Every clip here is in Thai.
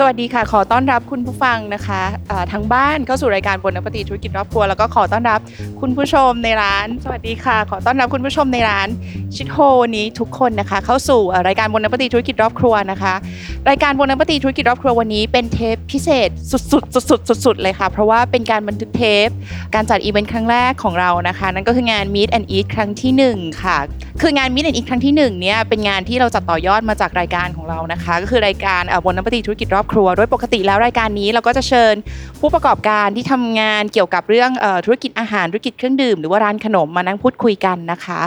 สวัสดีค่ะ ขอต้อนรับคุณผู้ฟังนะคะเอ่อทางบ้านเข้าสู่รายการบนนปฏิธุรกิจรอบครัวแล้วก็ขอต้อนรับคุณผู้ชมในร้าน สวัสดีค่ะ ขอต้อนรับคุณผู้ชมในร้านชิดโฮวันนี้ทุกคนนะคะ เข้าสู่รายการบนนปฏิธุรกิจรอบครัวนะคะ รายการบนนปฏิธุรกิจรอบครัววันนี้เป็นเทปพิเศษสุดๆสุดๆสุดๆเลยค่ะ เพราะว่าเป็นการบันทึกเทป การจัดอีเวนต์ครั้งแรกของเรานะคะ นั่นก็คืองาน Meet and Eat ครั้งที่หนึ่งค่ะ คืองาน Meet and Eat ครั้งที่หนึ่งเนี่ยเป็นงานที่เราจัดต่อยอดมาจากรายการของเรานะคะ ก็คือรายการบนนปฏิธุรกิจรอบครัวโดยปกติแล้วรายการนี้เราก็จะเชิญผู้ประกอบการที่ทำงานเกี่ยวกับเรื่องอธุรกิจอาหารธุรกิจเครื่องดื่มหรือว่าร้านขนมมานั่งพูดคุยกันนะคะ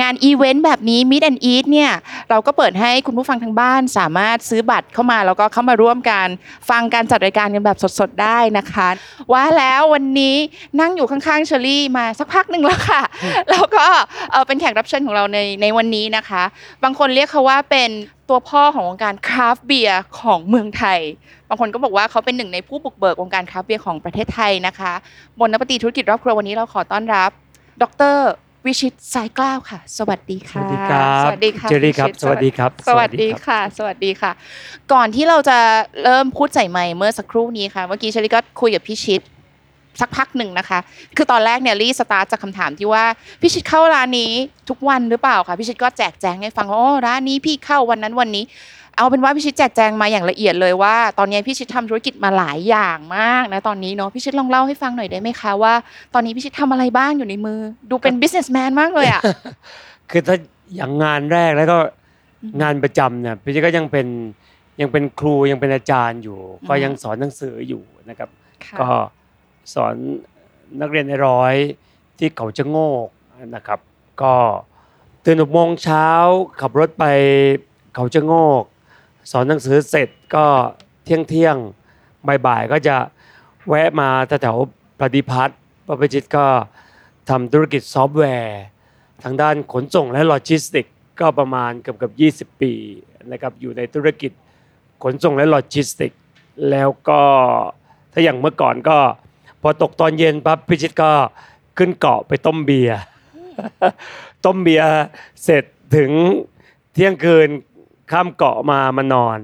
งานอีเวนต์แบบนี้ Meet and Eat เนี่ยเราก็เปิดให้คุณผู้ฟังทางบ้านสามารถซื้อบัตรเข้ามาแล้วก็เข้ามาร่วมกันฟังการจัดรายการกันแบบสดๆได้นะคะ ว่าแล้ววันนี้นั่งอยู่ข้างๆเชอรี่มาสักพักหนึ่งแล้วค่ะ แล้วก็เป็นแขกรับเชิญของเราในในวันนี้นะคะ บางคนเรียกเขาว่าเป็น ตัวพ่อของวงการคราฟต์เบียร์ของเมืองไทย บางคนก็บอกว่าเขาเป็นหนึ่งในผู้บุกเบิกวงการคราฟต์เบียร์ของประเทศไทยนะคะ บนนปฏิธุรกิจรอบครัววันนี้เราขอต้อนรับ ดร วิชิตสายกล้าวค่ะ สวัสดีค่ะ สวัสดีครับสวัสดีค่ะเจอรี่ครับวิชิตสวัสดีครับ สวัสดีค่ะ สวัสดีค่ะ ก่อนที่เราจะเริ่มพูดใส่ไมค์เมื่อสักครู่นี้ค่ะ เมื่อกี้เชลิก็คุยกับพี่ชิด สักพักหนึ่งนะคะ คือตอนแรกเนี่ยรีสตาร์ทจากคำถามที่ว่าพี่ชิดเข้าร้านนี้ทุกวันหรือเปล่าคะพี่ชิดก็แจกแจงให้ฟังว่าอ๋อร้านนี้พี่เข้าวันนั้นวันนี้ เอาเป็นว่าพี่ชิดแจกแจงมาอย่างละเอียดเลยว่า ตอนนี้พี่ชิดทำธุรกิจมาหลายอย่างมากนะตอนนี้เนาะพี่ชิดลองเล่าให้ฟังหน่อยได้ไหมคะว่า ตอนนี้พี่ชิดทำอะไรบ้างอยู่ในมือ ดูเป็น businessman มากเลยอะคือถ้าอย่างงานแรกแล้วก็อืมงานประจำเนี่ยพี่เจ๊ก็ยังเป็นยังเป็นครูยังเป็นอาจารย์อยู่อืมก็ยังสอนหนังสืออยู่นะครับค่ะก็ สอนนักเรียนในร้อยที่เขาจะโงกนะครับ ก็ตื่นหกโมงเช้าขับรถไปเขาจะโงก สอนหนังสือเสร็จก็เที่ยงเที่ยงบ่ายๆก็จะแวะมาแถวประดิพัทธ์พี่ชิตก็ทำธุรกิจซอฟต์แวร์ ทางด้านขนส่งและโลจิสติกส์ก็ประมาณเกือบเกือบ20 ปีนะครับอยู่ในธุรกิจขนส่งและโลจิสติกส์แล้วก็ถ้าอย่างเมื่อก่อนก็ พอตกตอนเย็นปั๊บพี่ชิตก็ขึ้นเกาะไปต้มเบียร์ต้มเบียร์เสร็จถึงเที่ยงคืนข้ามเกาะมามานอน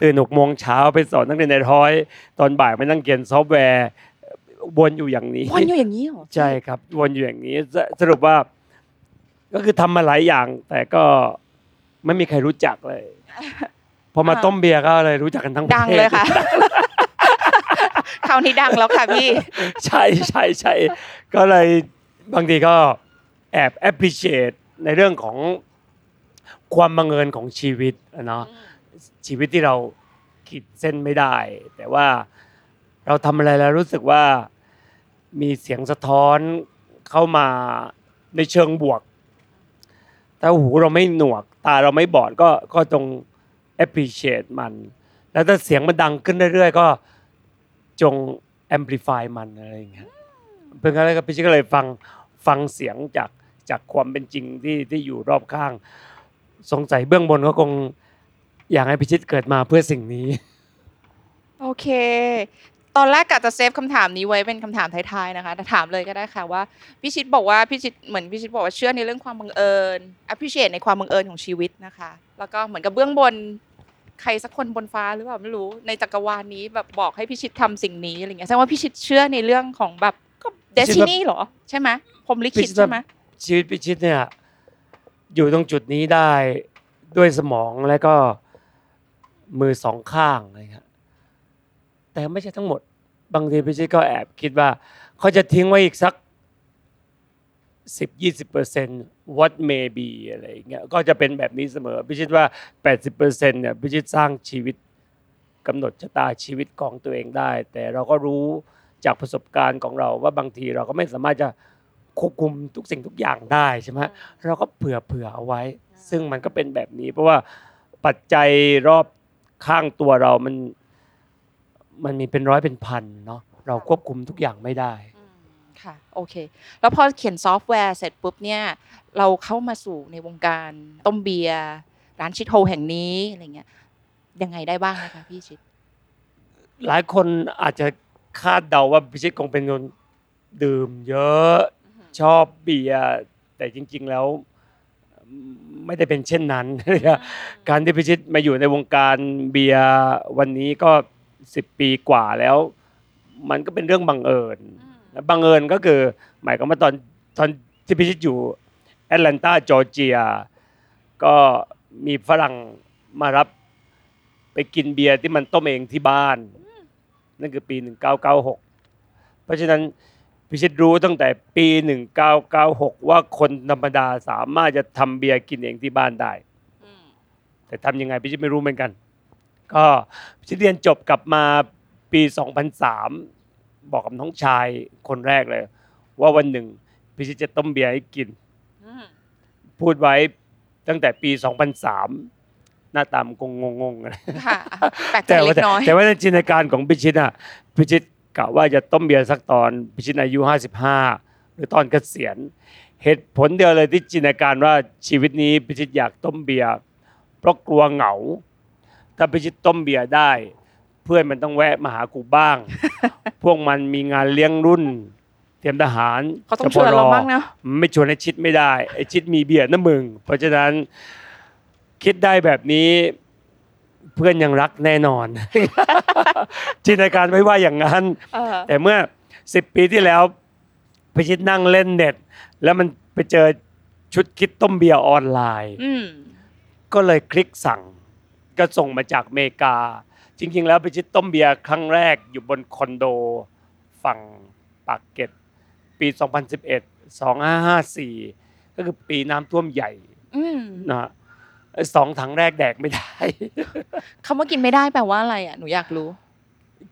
ตื่นหกโมงเช้าไปสอนนักเรียนในร้อย ตอนบ่ายมานั่งเขียนซอฟต์แวร์วนอยู่อย่างนี้วันอยู่อย่างนี้เหรอใช่ครับวนอยู่อย่างนี้สสรุปว่า ก็คือทำมาหลายอย่าง แต่ก็ไม่มีใครรู้จักเลย พอมาต้มเบียร์ก็เลยรู้จักกันทั้งประดังเทศเลยค่ะ คราวนี้ดังแล้วค่ะพี่ ใช่ใช่ใช่ก็เลยบางทีก็แอบ appreciate ในเรื่องของความบังเอิญของชีวิตอะเนาะชีวิตที่เราขีดเส้นไม่ได้ แต่ว่าเราทำอะไรแล้วรู้สึกว่ามีเสียงสะท้อนเข้ามาในเชิงบวก ถ้าหูเราไม่หนวก ตาเราไม่บอดก็ก็ตรง appreciate มัน แล้วถ้าเสียงมันดังขึ้นเรื่อยๆ ก็ จง amplify มันอะไรอย่างเงี้ยเพื่อนก็เลยพี่ชิก็เลยฟังฟังเสียงจากจากความเป็นจริงที่ที่อยู่รอบข้าง สงสัยเบื้องบนก็คงอยากให้พิชิตเกิดมาเพื่อสิ่งนี้ โอเค ตอนแรกกะจะเซฟคำถามนี้ไว้เป็นคำถามท้ายๆนะคะแต่ถามเลยก็ได้ค่ะว่าพี่ชิดบอกว่าพี่ชิดเหมือนพี่ชิดบอกว่าเชื่อในเรื่องความบังเอิญ appreciate ในความบังเอิญของชีวิตนะคะ แล้วก็เหมือนกับเบื้องบน ใครสักคนบนฟ้าหรือเปล่าไม่รู้ในจักรวาลนี้แบบบอกให้พี่ชิดทำสิ่งนี้อะไรเงี้ยแสดงว่าพี่ชิดเชื่อในเรื่องของแบบก็พี่ชิดว่า destiny เหรอใช่ไหมผมลิขิตพี่ชิดว่าใช่ไหมชีวิตพิชิตเนี่ยอยู่ตรงจุดนี้ได้ด้วยสมองและก็มือสองข้างอะไรเงี้ยแต่ไม่ใช่ทั้งหมด บางทีพิชิตก็แอบคิดว่าเขาจะทิ้งไว้อีกสัก สิบยี่สิบเปอร์เซ็นต์ what may be อะไรอย่างเงี้ยก็จะเป็นแบบนี้เสมอพิชิตว่าแปดสิบเปอร์เซ็นต์เนี่ยพิชิตสร้างชีวิตกำหนดชะตาชีวิตของตัวเองได้ แต่เราก็รู้จากประสบการณ์ของเราว่าบางทีเราก็ไม่สามารถจะควบคุมทุกสิ่งทุกอย่างได้ใช่ไหมเราก็เผื่อเผื่อเอาไว้ ซึ่งมันก็เป็นแบบนี้ เพราะว่าปัจจัยรอบข้างตัวเรามันมันมีเป็นร้อยเป็นพันเนาะเราควบคุมทุกอย่างไม่ได้อืม ค่ะโอเค แล้วพอเขียนซอฟต์แวร์เสร็จปุ๊บเนี่ยเราเข้ามาสู่ในวงการต้มเบียร์ร้าน Chit Hole แห่งนี้อะไรเงี้ยยังไงได้บ้างนะคะพี่ชิต หลายคนอาจจะคาดเดาว่าพี่ชิตคงเป็นคนดื่มเยอะชอบเบียร์แต่จริง ๆแล้วไม่ได้เป็นเช่นนั้น การที่พี่ชิตมาอยู่ในวงการเบียร์วันนี้ก็สิบปีกว่าแล้ว มันก็เป็นเรื่องบังเอิญและ บังเอิญก็คือ หมายความว่าตอนตอนที่พี่ชิตอยู่แอตแลนตาจอร์เจีย ก็มีฝรั่งมารับไปกินเบียร์ที่มันต้มเองที่บ้าน นั่นคือปี 1996 เพราะฉะนั้นพี่ชิตรู้ตั้งแต่ปี 1996 ว่าคนธรรมดาสามารถจะทำเบียร์กินเองที่บ้านได้ แต่ทำยังไงพิชิตไม่รู้เหมือนกัน ก็พิชิตเรียนจบกลับมาปี 2003 บอกกับน้องชายคนแรกเลย ว่าวันหนึ่งพิชิตจะต้มเบียร์ให้กิน พูดไว้ตั้งแต่ปี 2003 หน้าตามนคงงงๆนะค่ะแปลกใจแต่เล็ว่ากน้อยแต่ว่าในจินตนาการของพิชิตอะพิชิตกะว่าจะต้มเบียร์สักตอนพิชิตอายุ 55 หรือตอนเกษียณ เหตุผลเดียวเลยที่จินตนาการว่าชีวิตนี้พิชิตอยากต้มเบียร์เพราะกลัวเหงา ถ้าพิชิตต้มเบียร์ได้เพื่อนมันต้องแวะมาหากูบ้าง พวกมันมีงานเลี้ยงรุ่น เตรียมทหารเขาต้องชวนเราบ้างนะไม่ชวนไอ้ชิดไม่ได้ไอ้ชิดมีเบียร์นะมึง เพราะฉะนั้นคิดได้แบบนี้เพื่อนยังรักแน่นอน จินตนาการไม่ว่าอย่างนั้นเออแต่เมื่อสิบปีที่แล้วพี่ชิตนั่งเล่นเน็ต แล้วมันไปเจอชุด kit ต้มเบียร์ออนไลน์อืมก็เลยคลิกสั่ง ก็ส่งมาจากอเมริกา จริง ๆ แล้วพี่ชิตต้มเบียร์ครั้งแรกอยู่บนคอนโดฝั่งปากเกร็ดปี 2011 2554 ก็คือปีน้ำท่วมใหญ่อืมนะฮะไอ้สองถังแรกแดกไม่ได้ คำว่ากินไม่ได้แปลว่าอะไรอะหนูอยากรู้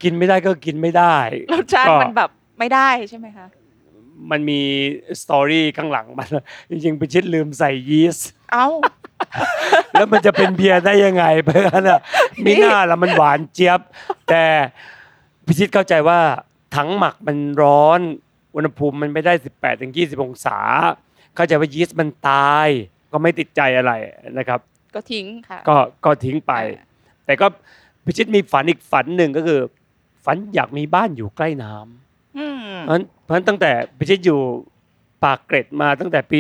กินไม่ได้ก็กินไม่ได้รสชาติก็มันแบบไม่ได้ใช่ไหมคะมันมีสตอรี่ข้างหลังมันจริงๆพิชิตลืมใส่ยีสต์เอ้า แล้วมันจะเป็นเบียร์ได้ยังไงเพราะฉะนั้นอะมีหน้าละมันหวานเจี๊ยบ แต่พิชิตเข้าใจว่าถังหมักมันร้อนอุณหภูมิมันไม่ได้ 18ถึง20 องศา เข้าใจว่ายีสต์มันตาย ก็ไม่ติดใจอะไรนะครับ ก็ทิ้งค่ะก็ก็ทิ้งไป แต่ก็พี่ชิตมีฝันอีกฝันหนึ่งก็คือ ฝันอยากมีบ้านอยู่ใกล้น้ำอืมเพราะฉะนั้นเพราะฉะนั้นตั้งแต่พี่ชิตอยู่ ปากเกร็ดมาตั้งแต่ปี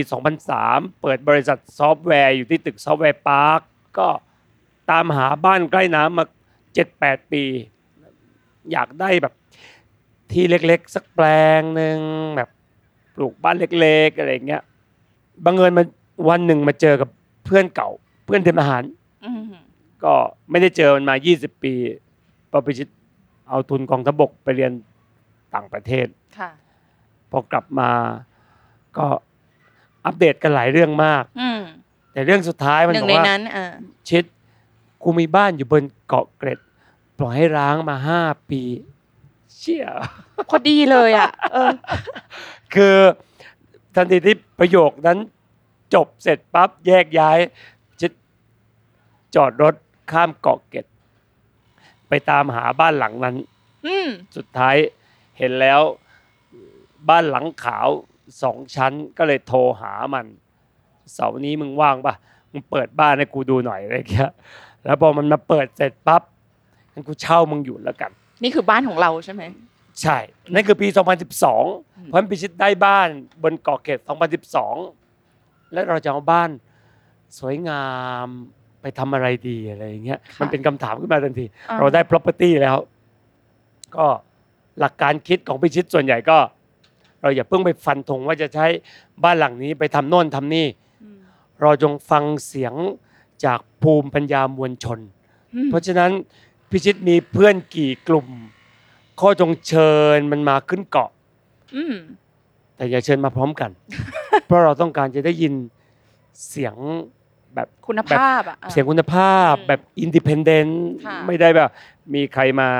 2003 เปิดบริษัทซอฟต์แวร์อยู่ที่ตึกซอฟต์แวร์พาร์คก็ตามหาบ้านใกล้น้ำมา 7-8 ปี อยากได้แบบที่เล็กๆ สักแปลงหนึ่งแบบปลูกบ้านเล็กๆอะไรอย่างเงี้ยบังเอิญมาวันหนึ่งมาเจอกับเพื่อนเก่า เพื่อนเตรียมอาหารอืมก็ไม่ได้เจอมันมา 20 ปีพอพิชิตเอาทุนกองทัพบกไปเรียนต่างประเทศค่ะพอกลับมา ก็อัปเดตกันหลายเรื่องมากอืมแต่เรื่องสุดท้ายมันหนึ่บงอกในว่านั้นอ่าชิดกูมีบ้านอยู่บนเกาะเกร็ด ปล่อยให้ร้างมาห้าปี เชี่ยพอดีเลยอะเออคือทันทีที่ประโยคนั้นจบเสร็จปั๊บแยกย้ายชิดจอดรถข้ามเกาะเกร็ด ไปตามหาบ้านหลังนั้นอืมสุดท้ายเห็นแล้ว บ้านหลังขาว สองชั้นก็เลยโทรหามัน เสาร์นี้มึงว่างปะมึงเปิดบ้านให้กูดูหน่อยอะไรเงี้ยแล้วพอมันมาเปิดเสร็จปั๊บงั้นกูเช่ามึงอยู่แล้วกัน นี่คือบ้านของเราใช่ไหมใช่นั่นคือปี 2012 เพราะฉะนั้นพิชิตได้บ้านบนเกาะเกร็ด2012 แล้วเราจะเอาบ้านสวยงามไปทำอะไรดีอะไรอย่างเงี้ยค่ะมันเป็นคำถามขึ้นมาทันทีอ่าเราได้ property แล้ว ก็หลักการคิดของพิชิตส่วนใหญ่ก็ เราอย่าเพิ่งไปฟันธงว่าจะใช้บ้านหลังนี้ไปทำโน่นทำนี่อืมเราจงฟังเสียงจากภูมิปัญญามวลชนอืมเพราะฉะนั้นพี่ชิตมีเพื่อนกี่กลุ่ม ก็จงเชิญมันมาขึ้นเกาะอืมแต่อย่าเชิญมาพร้อมกัน เพราะเราต้องการจะได้ยินเสียงแบบคุณภาพอะเสียงคุณภาพอืมแบบ independent ค่ะไม่ได้แบบ มีใครมา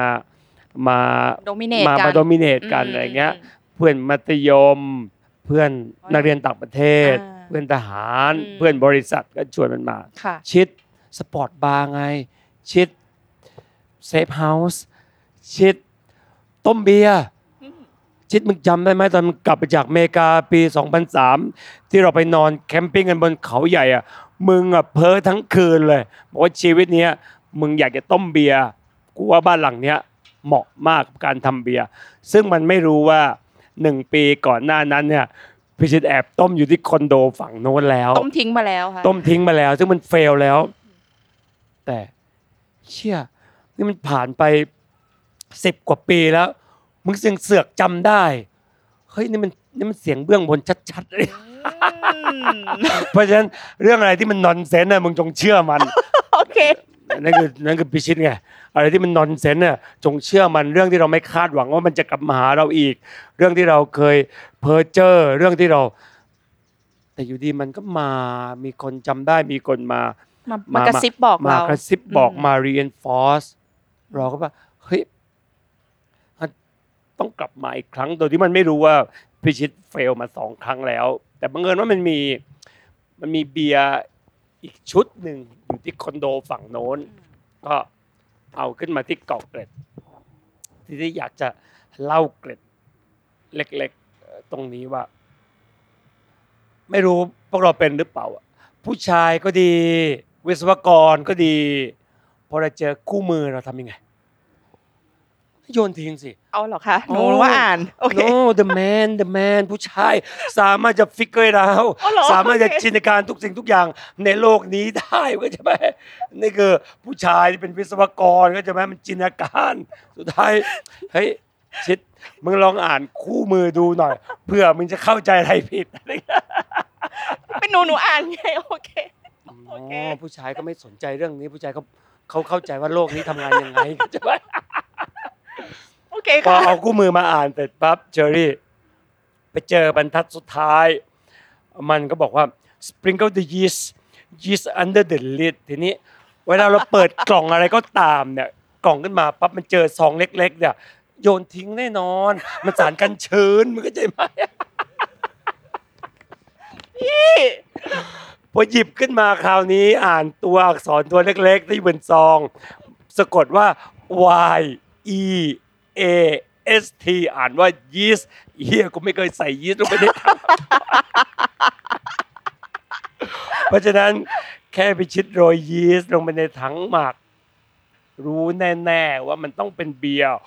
มา dominate มากันมา dominate กันอะไรเงี้ย เพื่อนมัธยม เพื่อนนักเรียนต่างประเทศอ่าเพื่อนทหารอืมเพื่อนบริษัทก็ชวนมันมาค่ะชิต sports bar ไง ชิต safe house ชิตต้มเบียร์ชิตมึงจำได้ไหมตอนมึงกลับไปจากอเมริกาปี 2003 ที่เราไปนอน camping กันบนเขาใหญ่อะมึงอะเพ้อทั้งคืนเลยบอกว่าชีวิตเนี้ยมึงอยากจะต้มเบียร์กูว่าบ้านหลังเนี้ยเหมาะมากกับการทำเบียร์ซึ่งมันไม่รู้ว่า หนึ่งปีก่อนหน้านั้นเนี่ยพิชิตแอบต้มอยู่ที่คอนโดฝั่งโน้นแล้ว ต้มทิ้งมาแล้วค่ะต้มทิ้งมาแล้ว ซึ่งมันเฟลแล้ว แต่เชี่ยนี่มันผ่านไปสิบกว่าปีแล้ว มึงเสียงเสือกจำได้เฮ้ยนี่มันนี่มันเสียงเบื้องบนชัดๆเลยอืมเพราะฉะนั้นเรื่องอะไรที่มันนอนเซนน่ะมึงจงเชื่อมันโอเค นั่นคือนั่นคือพิชิตไงอะไรที่มันนอนเซนน่ะจงเชื่อมันเรื่องที่เราไม่คาดหวังว่ามันจะกลับมาหาเราอีก เรื่องที่เราเคยเพ้อเจ้อเรื่องที่เรา แต่อยู่ดีมันก็มามีคนจำได้มีคนมามามากระซิบบอกมาเรากระซิบบอกอืมมา reinforce เราก็ว่าเฮ้ยมันต้องกลับมาอีกครั้งโดยที่มันไม่รู้ว่าพิชิตเฟลมาสองครั้งแล้ว แต่บังเอิญว่ามันมีมันมีเบียร์ อีกชุดหนึ่งอยู่ที่คอนโดฝั่งโน้น ก็เอาขึ้นมาที่เกาะเกร็ด ที่ที่อยากจะเล่าเกร็ดเล็กๆเอ่อตรงนี้ว่า ไม่รู้พวกเราเป็นหรือเปล่าอะผู้ชายก็ดี วิศวกรก็ดี พอเราเจอคู่มือเราทำยังไง โยนทิ้งสิ เอาเหรอคะหนูโอ้ว่าอ่าน โอเค no the man the man ผู้ชาย สามารถจะ figure it out อ๋อเหรอสามารถจะโอเคจินตนาการทุกสิ่งทุกอย่างในโลกนี้ได้ก็ใช่ไหมนี่คือผู้ชายที่เป็นวิศวกรก็ใช่ไหมมันจินตนาการสุดท้ายเฮ้ยชิดมึงลองอ่านคู่มือดูหน่อยเพื่อมึงจะเข้าใจอะไรผิดอะไรเงี้ยเป็นหนูหนูอ่านไงโอเคอ๋โอเคอผู้ชายก็ไม่สนใจเรื่องนี้ผู้ชายเขาเขาเข้าใจว่าโลกนี้ทำงานยังไงใช่ไหมโอเคพอค่ะเอาคู่มือมาอ่านเสร็จปั๊บเจอรี่ไปเจอบรรทัดสุดท้าย มันก็บอกว่า sprinkle the yeast yeast under the lid ทีนี้ เวลาเราเปิดกล่องอะไรก็ตามเนี่ยกล่องขึ้นมาปั๊บมันเจอซองเล็ก ๆ เนี่ย โยนทิ้งแน่นอน มันสารกันชื้นมึงก็ใจไหมพี่พอหยิบขึ้นมาคราวนี้อ่านตัวอักษรตัวเล็กๆที่บนซอง สะกดว่า y e a s t อ่านว่า yeast เฮียกูไม่เคยใส่ยีสต์ลงไปในถังเพราะฉะนั้นแค่ไปชิดโรยยีสต์ลงไปในถังหมัก รู้แน่ๆว่ามันต้องเป็นเบียร์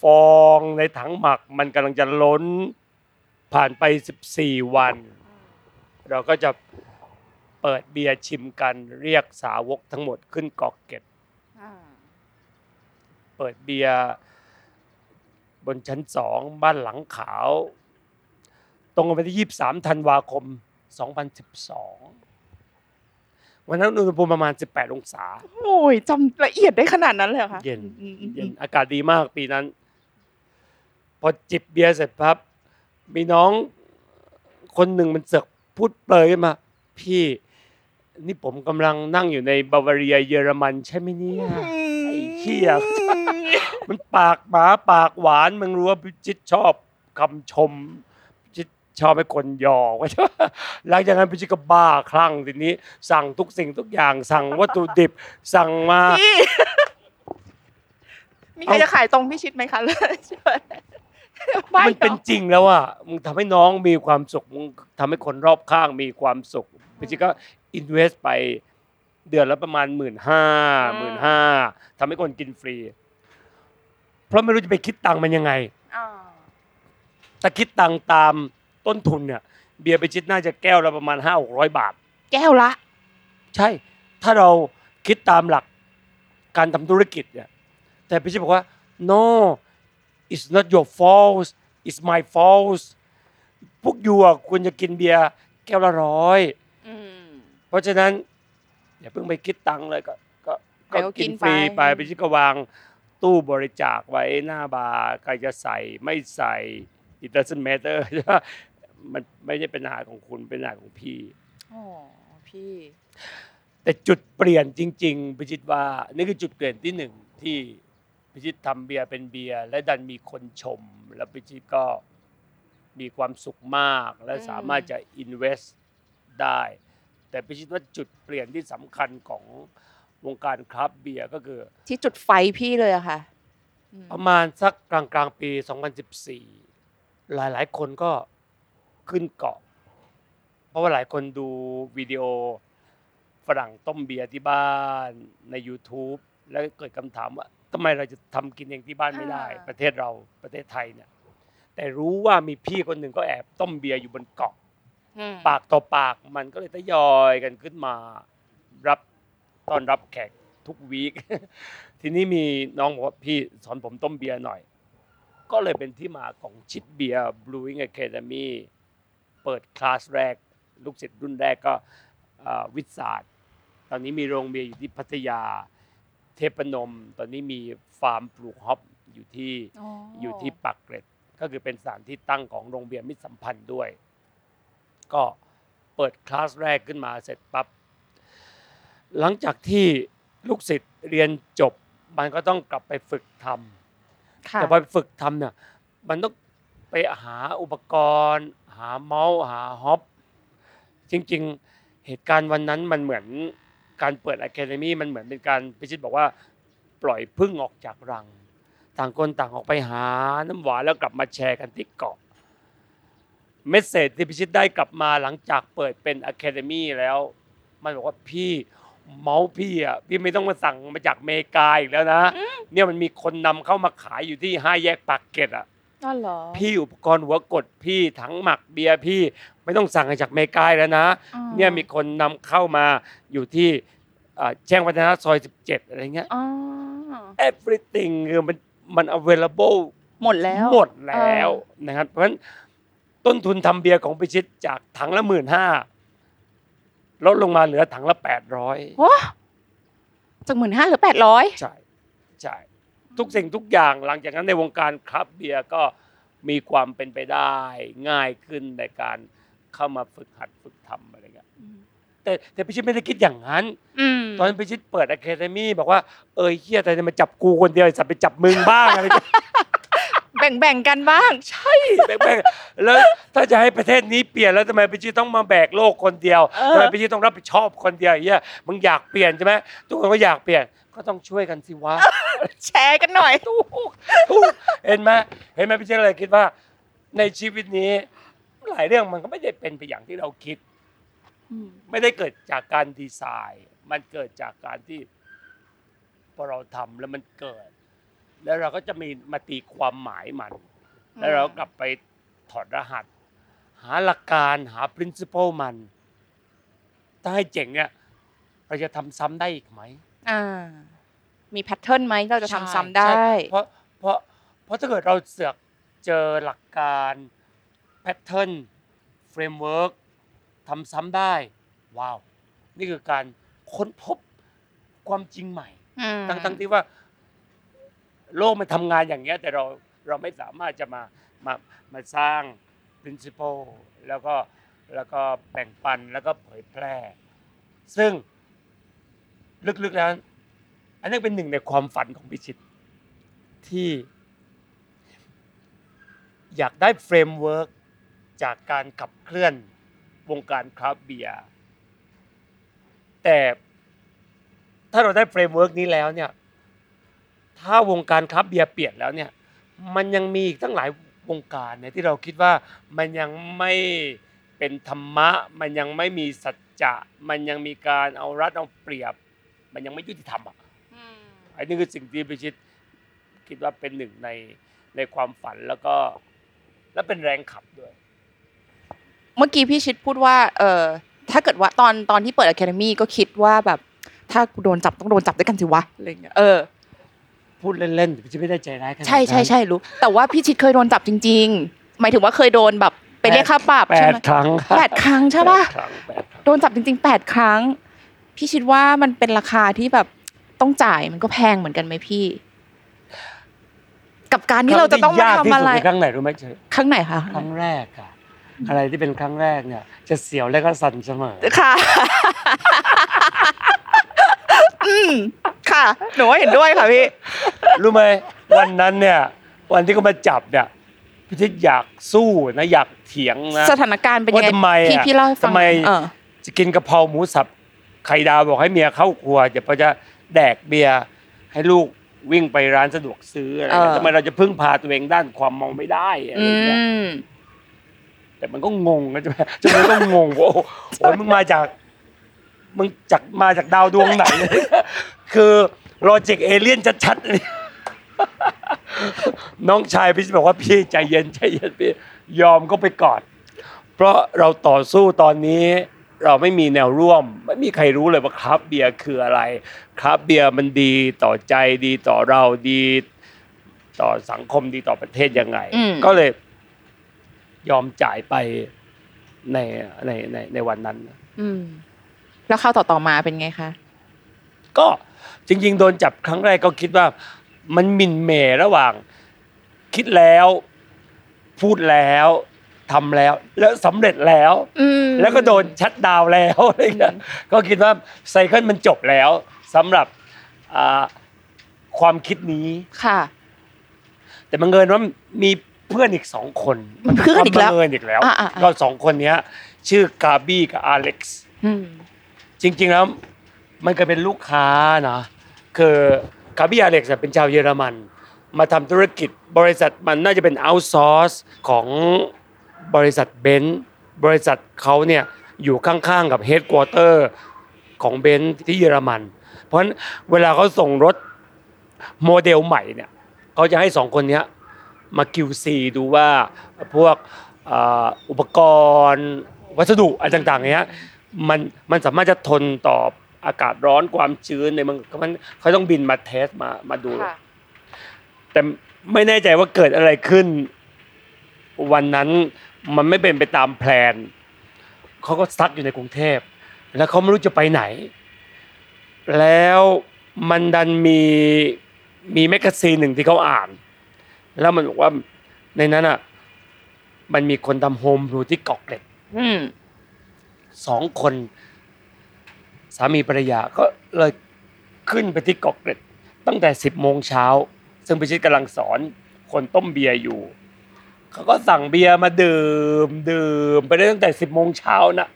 ฟองในถังหมัก มันกำลังจะล้นผ่านไป 14 วัน เราก็จะเปิดเบียร์ชิมกันเรียกสาวกทั้งหมดขึ้นเกอกเก็ตเปิดเบียร์ บนชั้นสองบ้านหลังขาว ตรงกับวันที่ 23 ธันวาคม 2012 วันนั้นอุณหภูมิประมาณ 18 องศา โอ้ยจำละเอียดได้ขนาดนั้นเลยเหรอคะเย็นอืมอืมเย็นอากาศดีมากปีนั้น พอจิบเบียร์เสร็จปั๊บมีน้องคนหนึ่งมันเสือกพูดเปรยขึ้นมา พี่นี่ผมกำลังนั่งอยู่ในบาวาเรียเยอรมันใช่ไหมเนี่ยไอ้เหี้ย มันปากหมาปากหวานมึงรู้ว่าพิจิตชอบคำชมพิจิตชอบให้คนหยอกว่าใช่ไหมหลังจากนั้นพิจิตก็บ้าคลั่งทีนี้ สั่งทุกสิ่งทุกอย่าง สั่งวัตถุดิบสั่งมาพี่มีใครเอาจะขายตรงพี่ชิดไหมคะเลยช่วยไม่มันเป็นหรอกจริงแล้วอะมึงทำให้น้องมีความสุขมึงทำให้คนรอบข้างมีความสุขพิจิตก็อินเวสไปเดือนละประมาณหมื่นห้าหมื่นห้าทำให้คนกินฟรีเพ ราะไม่รู้จะไปคิดตังค์มันยังไงอ่าถ้าคิดตังค์ตามต้นทุนเนี่ย เบียร์ไปชิดน่าจะแก้วละประมาณห้าหกร้อยบาท แก้วละ ใช่ ถ้าเราคิดตามหลักการทำธุรกิจเนี่ยแต่พี่ชิดบอกว่า no it's not your fault it's my fault พวกยูอะควรจะกินเบียร์แก้วละร้อยอืมเพราะฉะนั้นอย่าเพิ่งไปคิดตังค์เลยก็ ก็เดี๋ยวกินกินฟรีไปไปพี่ชิดก็วาง ตู้บริจาคไว้หน้าบาร์ใครจะใส่ไม่ใส่ it doesn't matter ใช่ปะมันไม่ใช่เป็นปัญหาของคุณเป็นปัญหาของพี่โอ้พี่ แต่จุดเปลี่ยนจริง ๆ พิชิตว่า นี่คือจุดเปลี่ยนที่หนึ่งที่พิชิตทำเบียร์เป็นเบียร์และดันมีคนชม แล้วพิชิตก็มีความสุขมากและอืมสามารถจะอินเวสได้ แต่พิชิตว่าจุดเปลี่ยนที่สำคัญของ วงการคราฟต์เบียร์ก็คือ ที่จุดไฟพี่เลยอะค่ะอืมประมาณสักกลางกลางๆปี 2014 หลายๆคนก็ขึ้นเกาะ เพราะว่าหลายคนดูวิดีโอฝรั่งต้มเบียร์ที่บ้านใน YouTube แล้วเกิดคำถามว่าทำไมเราจะทำกินเองที่บ้านไม่ได้อ่าประเทศเราประเทศไทยเนี่ยแต่รู้ว่ามีพี่คนหนึ่งก็แอบต้มเบียร์อยู่บนเกาะอืมปากต่อปากมันก็เลยทยอยกันขึ้นมารับ ต้อนรับแขกทุก week ทีนี้มีน้องบอกว่าพี่สอนผมต้มเบียร์หน่อย ก็เลยเป็นที่มาของ Chitbeer Brewing Academy เปิดคลาสแรก ลูกศิษย์รุ่นแรกก็เอ่อวิทยาศาสตร์ ตอนนี้มีโรงเบียร์อยู่ที่พัทยาเทพนม ตอนนี้มีฟาร์มปลูกฮอปอยู่ที่อยู่ที่ปากเกร็ด ก็คือเป็นสถานที่ตั้งของโรงเบียร์มิตรสัมพันธ์ด้วย ก็เปิดคลาสแรกขึ้นมาเสร็จปั๊บ หลังจากที่ลูกศิษย์เรียนจบ มันก็ต้องกลับไปฝึกทำค่ะแต่พอไปฝึกทำเนี่ยมันต้องไปหาอุปกรณ์ หาเมาส์หาฮอปจริง ๆ เหตุการณ์วันนั้นมันเหมือนการเปิดอะคาเดมี่มันเหมือนเป็นการพิชิตบอกว่า ปล่อยพึ่งออกจากรัง ต่างคนต่างออกไปหาน้ำหวานแล้วกลับมาแชร์กันที่เกาะ message ที่พี่ชิตได้กลับมาหลังจากเปิดเป็น academy แล้ว มันบอกว่าพี่ เมาส์พี่อะพี่ไม่ต้องมาสั่งมาจากอเมริกาอีกแล้วนะ เนี่ยมันมีคนนำเข้ามาขายอยู่ที่ห้าแยกปากเกร็ดอะ อ๋อเหรอ พี่อุปกรณ์หัวกดพี่ถังหมักเบียร์พี่ไม่ต้องสั่งมาจากอเมริกาอีกแล้วนะ อ๋อเนี่ยมีคนนำเข้ามาอยู่ที่อ่าแจ้งวัฒนะซอย 17 อะไรเงี้ย อ๋อ everything คือมันมัน available หมดแล้ว หมดแล้วนะครับ เพราะฉะนั้นต้นทุนทำเบียร์ของพิชิตจากถังละหมื่นห้า ลดลงมาเหลือถังละแปดร้อยโอ้จากหมื่นห้าเหรือแปดร้อยใช่ใช่ทุกสิ่งทุกอย่างหลังจากนั้นในวงการคราฟต์เบียร์ก็มีความเป็นไปได้ง่ายขึ้นในการเข้ามาฝึกหัดฝึกทำอะไรเงี้ยแต่แต่พิชิตไม่ได้คิดอย่างนั้นอืมตอนนั้นพิชิตเปิดอะคาเดมี่บอกว่าเอ้ยเฮียแต่จะมาจับกูคนเดียวจะไปจับมึงบ้างอะไรเงี้ยแบ่งแบ่งๆกันบ้าง ใช่แบกๆแล้วถ้าจะให้ประเทศนี้เปลี่ยนแล้วทำไมพิชิตต้องมาแบกโลกคนเดียวเออทำไมพิชิตต้องรับผิดชอบคนเดียวเฮียมึงอยากเปลี่ยนใช่ไหมทุกคนก็อยากเปลี่ยนก็ต้องช่วยกันสิวะ แชร์กันหน่อยเห็นไหมเห็นไหมพี่เจเลยคิดว่า ในชีวิตนี้ หลายเรื่องมันก็ไม่ได้เป็นไปอย่างที่เราคิด ไม่ได้เกิดจากการดีไซน์ มันเกิดจากการที่พอเราทำแล้วมันเกิด แล้วเราก็จะมีมาตีความหมายมัน แล้วเรากลับไปถอดรหัส หาหลักการหา principle มันถ้าให้เจ๋งเนี่ยเราจะทำซ้ำได้อีกไหมอ่ามีแพทเทิร์นไหมเราจะทำซ้ำได้ใช่เพราะเพราะเพราะถ้าเกิดเราเสือกเจอหลักการ pattern framework ทำซ้ำได้ ว้าว นี่คือการค้นพบความจริงใหม่อืมทั้งทั้งที่ว่า โลกมันทำงานอย่างเงี้ยแต่เราเราไม่สามารถจะมามามาสร้าง principle แล้วก็แล้วก็แบ่งปันแล้วก็เผยแพร่ ซึ่งลึกๆแล้วอันนี้เป็นหนึ่งในความฝันของพี่ชิตที่ อยากได้ framework จากการขับเคลื่อนวงการคราฟต์เบียร์แต่ถ้าเราได้ framework นี้แล้วเนี่ย ถ้าวงการคราฟต์เบียร์เปลี่ยนแล้วเนี่ย มันยังมีอีกตั้งหลายวงการเนี่ยที่เราคิดว่ามันยังไม่เป็นธรรมะ มันยังไม่มีสัจจะ มันยังมีการเอารัดเอาเปรียบ มันยังไม่ยุติธรรมอะอืมอันนี้คือสิ่งที่พิชิตคิดว่าเป็นหนึ่งในในความฝันแล้วก็ และเป็นแรงขับด้วย เมื่อกี้พี่ชิดพูดว่า เออถ้าเกิดว่าตอนตอนที่เปิดอะคาเดมี่ก็คิดว่าแบบ ถ้ากูโดนจับต้องโดนจับด้วยกันสิวะอะไรเงี้ยเออ พูดเล่นๆพิชิตไม่ได้ใจร้ายขนาดนั้นใช่ใช่ใช่รู้ แต่ว่าพี่ชิดเคยโดนจับจริง ๆ หมายถึงว่าเคยโดนแบบไปเรียกค่าปรับแปใช่ดไหมครั้งแปดครั้งใช่ปะแปดครั้งแปดครั้งโดนจับจริงๆแปดครั้ง พี่คิดว่ามันเป็นราคาที่แบบต้องจ่ายมันก็แพงเหมือนกันไหมพี่ กับการที่เราจะต้องมาทำอะไรครั้งที่ยากที่สุดคือครั้งไหนรู้ไหมเชยครั้งไหนคะครั้งแรกอะอะไรที่เป็นครั้งแรกเนี่ย จะเสียวและก็สั่นเสมอค่ะอืม ค่ะ หนูว่าเห็นด้วยค่ะพี่ รู้ไหมวันนั้นเนี่ย วันที่เขามาจับเนี่ยพิชิตอยากสู้นะอยากเถียงนะสถานการณ์เป็นยังไงว่าทำไมอะพี่พี่เล่าให้ฟังทำไมเออ จะกินกะเพราหมูสับไข่ดาวบอกให้เมียเข้าครัวเดี๋ยวพอจะแดกเบียร์ให้ลูกวิ่งไปร้านสะดวกซื้ออะไรเงี้ยเออ ทำไมเราจะพึ่งพาตัวเองด้านความมองไม่ได้อะไรอืเงี้ย ม แต่มันก็งงนะใช่ไหมจนมันก็งงว่าโอ้โหโอ้ยมึงมาจาก มึงจากมาจากดาวดวงไหน คือ logic alien ชัดๆเลยน้องชายพี่บอกว่าพี่ใจเย็นใจเย็นพี่ยอมก็ไปก่อนเพราะเราต่อสู้ตอนนี้เราไม่มีแนวร่วม ไม่มีใครรู้เลยว่าคราฟต์เบียร์คืออะไรคราฟต์เบียร์มันดีต่อใจดีต่อเราดีต่อสังคมดีต่อประเทศยังไงอืมก็เลย ยอมจ่ายไปในในในในวันนั้นอืมแล้วข้าวต่อต่อๆมาเป็นไงคะก็ จริง ๆ โดนจับครั้งแรกก็คิดว่า มันหมิ่นเหม่ระหว่าง คิดแล้ว พูดแล้วทำแล้ว แล้วสำเร็จแล้วอืมแล้วก็โดนชัดดาวน์แล้วอะไรเงี้ยก็คิดว่าไซเคิลมันจบแล้วสำหรับอ่าความคิดนี้ค่ะ แต่บังเอิญว่ามีเพื่อนอีกสองคนมีเพื่อนอีกแล้วบังเอิญอีกแล้วอ่าๆๆก็สองคนเนี้ย ชื่อกาบี้กับอาเล็กซ์อืมจริง ๆ แล้ว มันก็เป็นลูกค้านะ คือกาบี้อาเล็กซ์เป็นชาวเยอรมัน มาทำธุรกิจบริษัทมันน่าจะเป็น outsource ของบริษัทเบนซ์บริษัทเขาเนี่ยอยู่ข้างๆกับ headquarter ของเบนซ์ที่เยอรมัน เพราะฉะนั้นเวลาเขาส่งรถโมเดลใหม่เนี่ยเขาจะให้สองคนนี้มา QC ดูว่าพวกอุปกรณ์ วัสดุอะไรต่างๆเนี้ยมันมันสามารถจะทนต่อ อากาศร้อนความชื้นในเมืองมันเขาต้องบินมาเทสมามาดูค่ะแต่ไม่แน่ใจว่าเกิดอะไรขึ้น วันนั้นมันไม่เป็นไปตามแผนเขาก็ซักอยู่ในกรุงเทพ แล้วเขาไม่รู้จะไปไหน แล้วมันดันมีมี magazine หนึ่งที่เขาอ่าน แล้วมันบอกว่าในนั้นอะมันมีคนทำ homebrew ที่เกาะเกร็ดอืมสองคน สามีภรรยาก็เลยขึ้นไปที่เกาะเกร็ดตั้งแต่สิบโมงเช้า ซึ่งพี่ชิตกำลังสอนคนต้มเบียร์อยู่ เขาก็สั่งเบียร์มาดื่มดื่มไปได้ตั้งแต่สิบโมงเช้านะ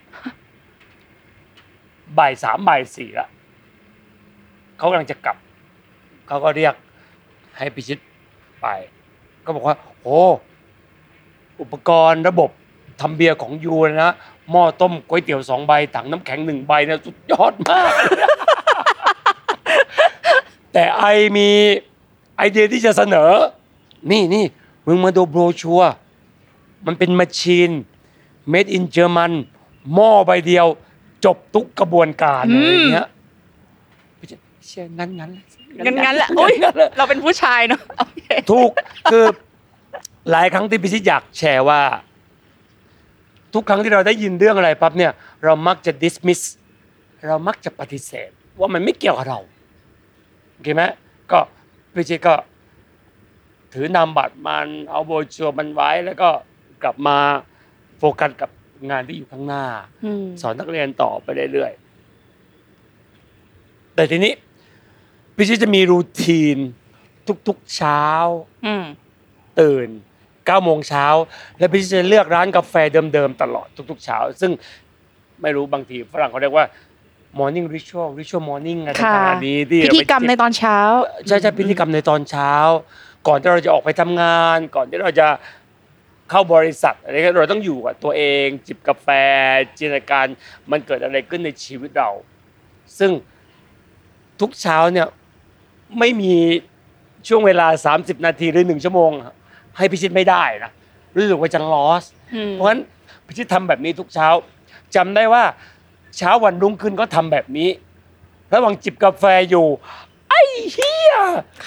บ่ายสามบ่ายสี่ละเขากำลังจะกลับ เขาก็เรียกให้พิชิตไป ก็บอกว่าโอ้อุปกรณ์ระบบทำเบียร์ของยูนะ หม้อต้มก๋วยเตี๋ยวสองใบถังน้ำแข็งหนึ่งใบเนะสุดยอดมาก แต่ไอมีไอเดียที่จะเสนอ นี่นี่มึงมาดูโบรชัวร์มันเป็นมาชีน made in German หม้อใบเดียว จบทุกกระบวนการอืมอะไรอย่างเงี้ยเชื่องั้นงั้นงั้นงั้นแหละโอ้ยงั้นแหละเราเป็นผู้ชายเนาะโอเคถูกคือหลายครั้งที่พิชิตอยากแชร์ว่า ทุกครั้งที่เราได้ยินเรื่องอะไรปั๊บเนี่ยเรามักจะ dismiss เรามักจะปฏิเสธ ว่ามันไม่เกี่ยวกับเราโอเคไหมก็พิชิตก็ ถือนามบัตรมันเอาโบรชัวร์มันไว้แล้วก็กลับมาโฟกัสกับงานที่อยู่ข้างหน้าอืมสอนนักเรียนต่อไปเรื่อยๆแต่ทีนี้พี่ชิตจะมี routine ทุกๆเช้าอืมตื่น 9โมงเช้าแล้วพี่ชิตจะเลือกร้านกาแฟเดิมๆตลอดทุก ๆ เช้า ซึ่งไม่รู้บางทีฝรั่งเขาเรียกว่า morning ritual ritual morning อะไรค่ะต่างๆนี้ที่พิธีกรรมในตอนเช้าใช่ใช่พิธีกรรมในตอนเช้า ก่อนที่เราจะออกไปทำงาน ก่อนที่เราจะเข้าบริษัทอะไรก็เราต้องอยู่กับตัวเอง จิบกาแฟจินตนาการมันเกิดอะไรขึ้นในชีวิตเรา ซึ่งทุกเช้าเนี่ยไม่มีช่วงเวลา 30 นาทีหรือหนึ่งชั่วโมง ให้พิชิตไม่ได้นะรู้สึกว่าจะ lost อืมเพราะฉะนั้นพิชิตทำแบบนี้ทุกเช้าจำได้ว่าเช้าวันรุ่งขึ้นก็ทำแบบนี้ระหว่างจิบกาแฟอยู่ ไอ้เฮีย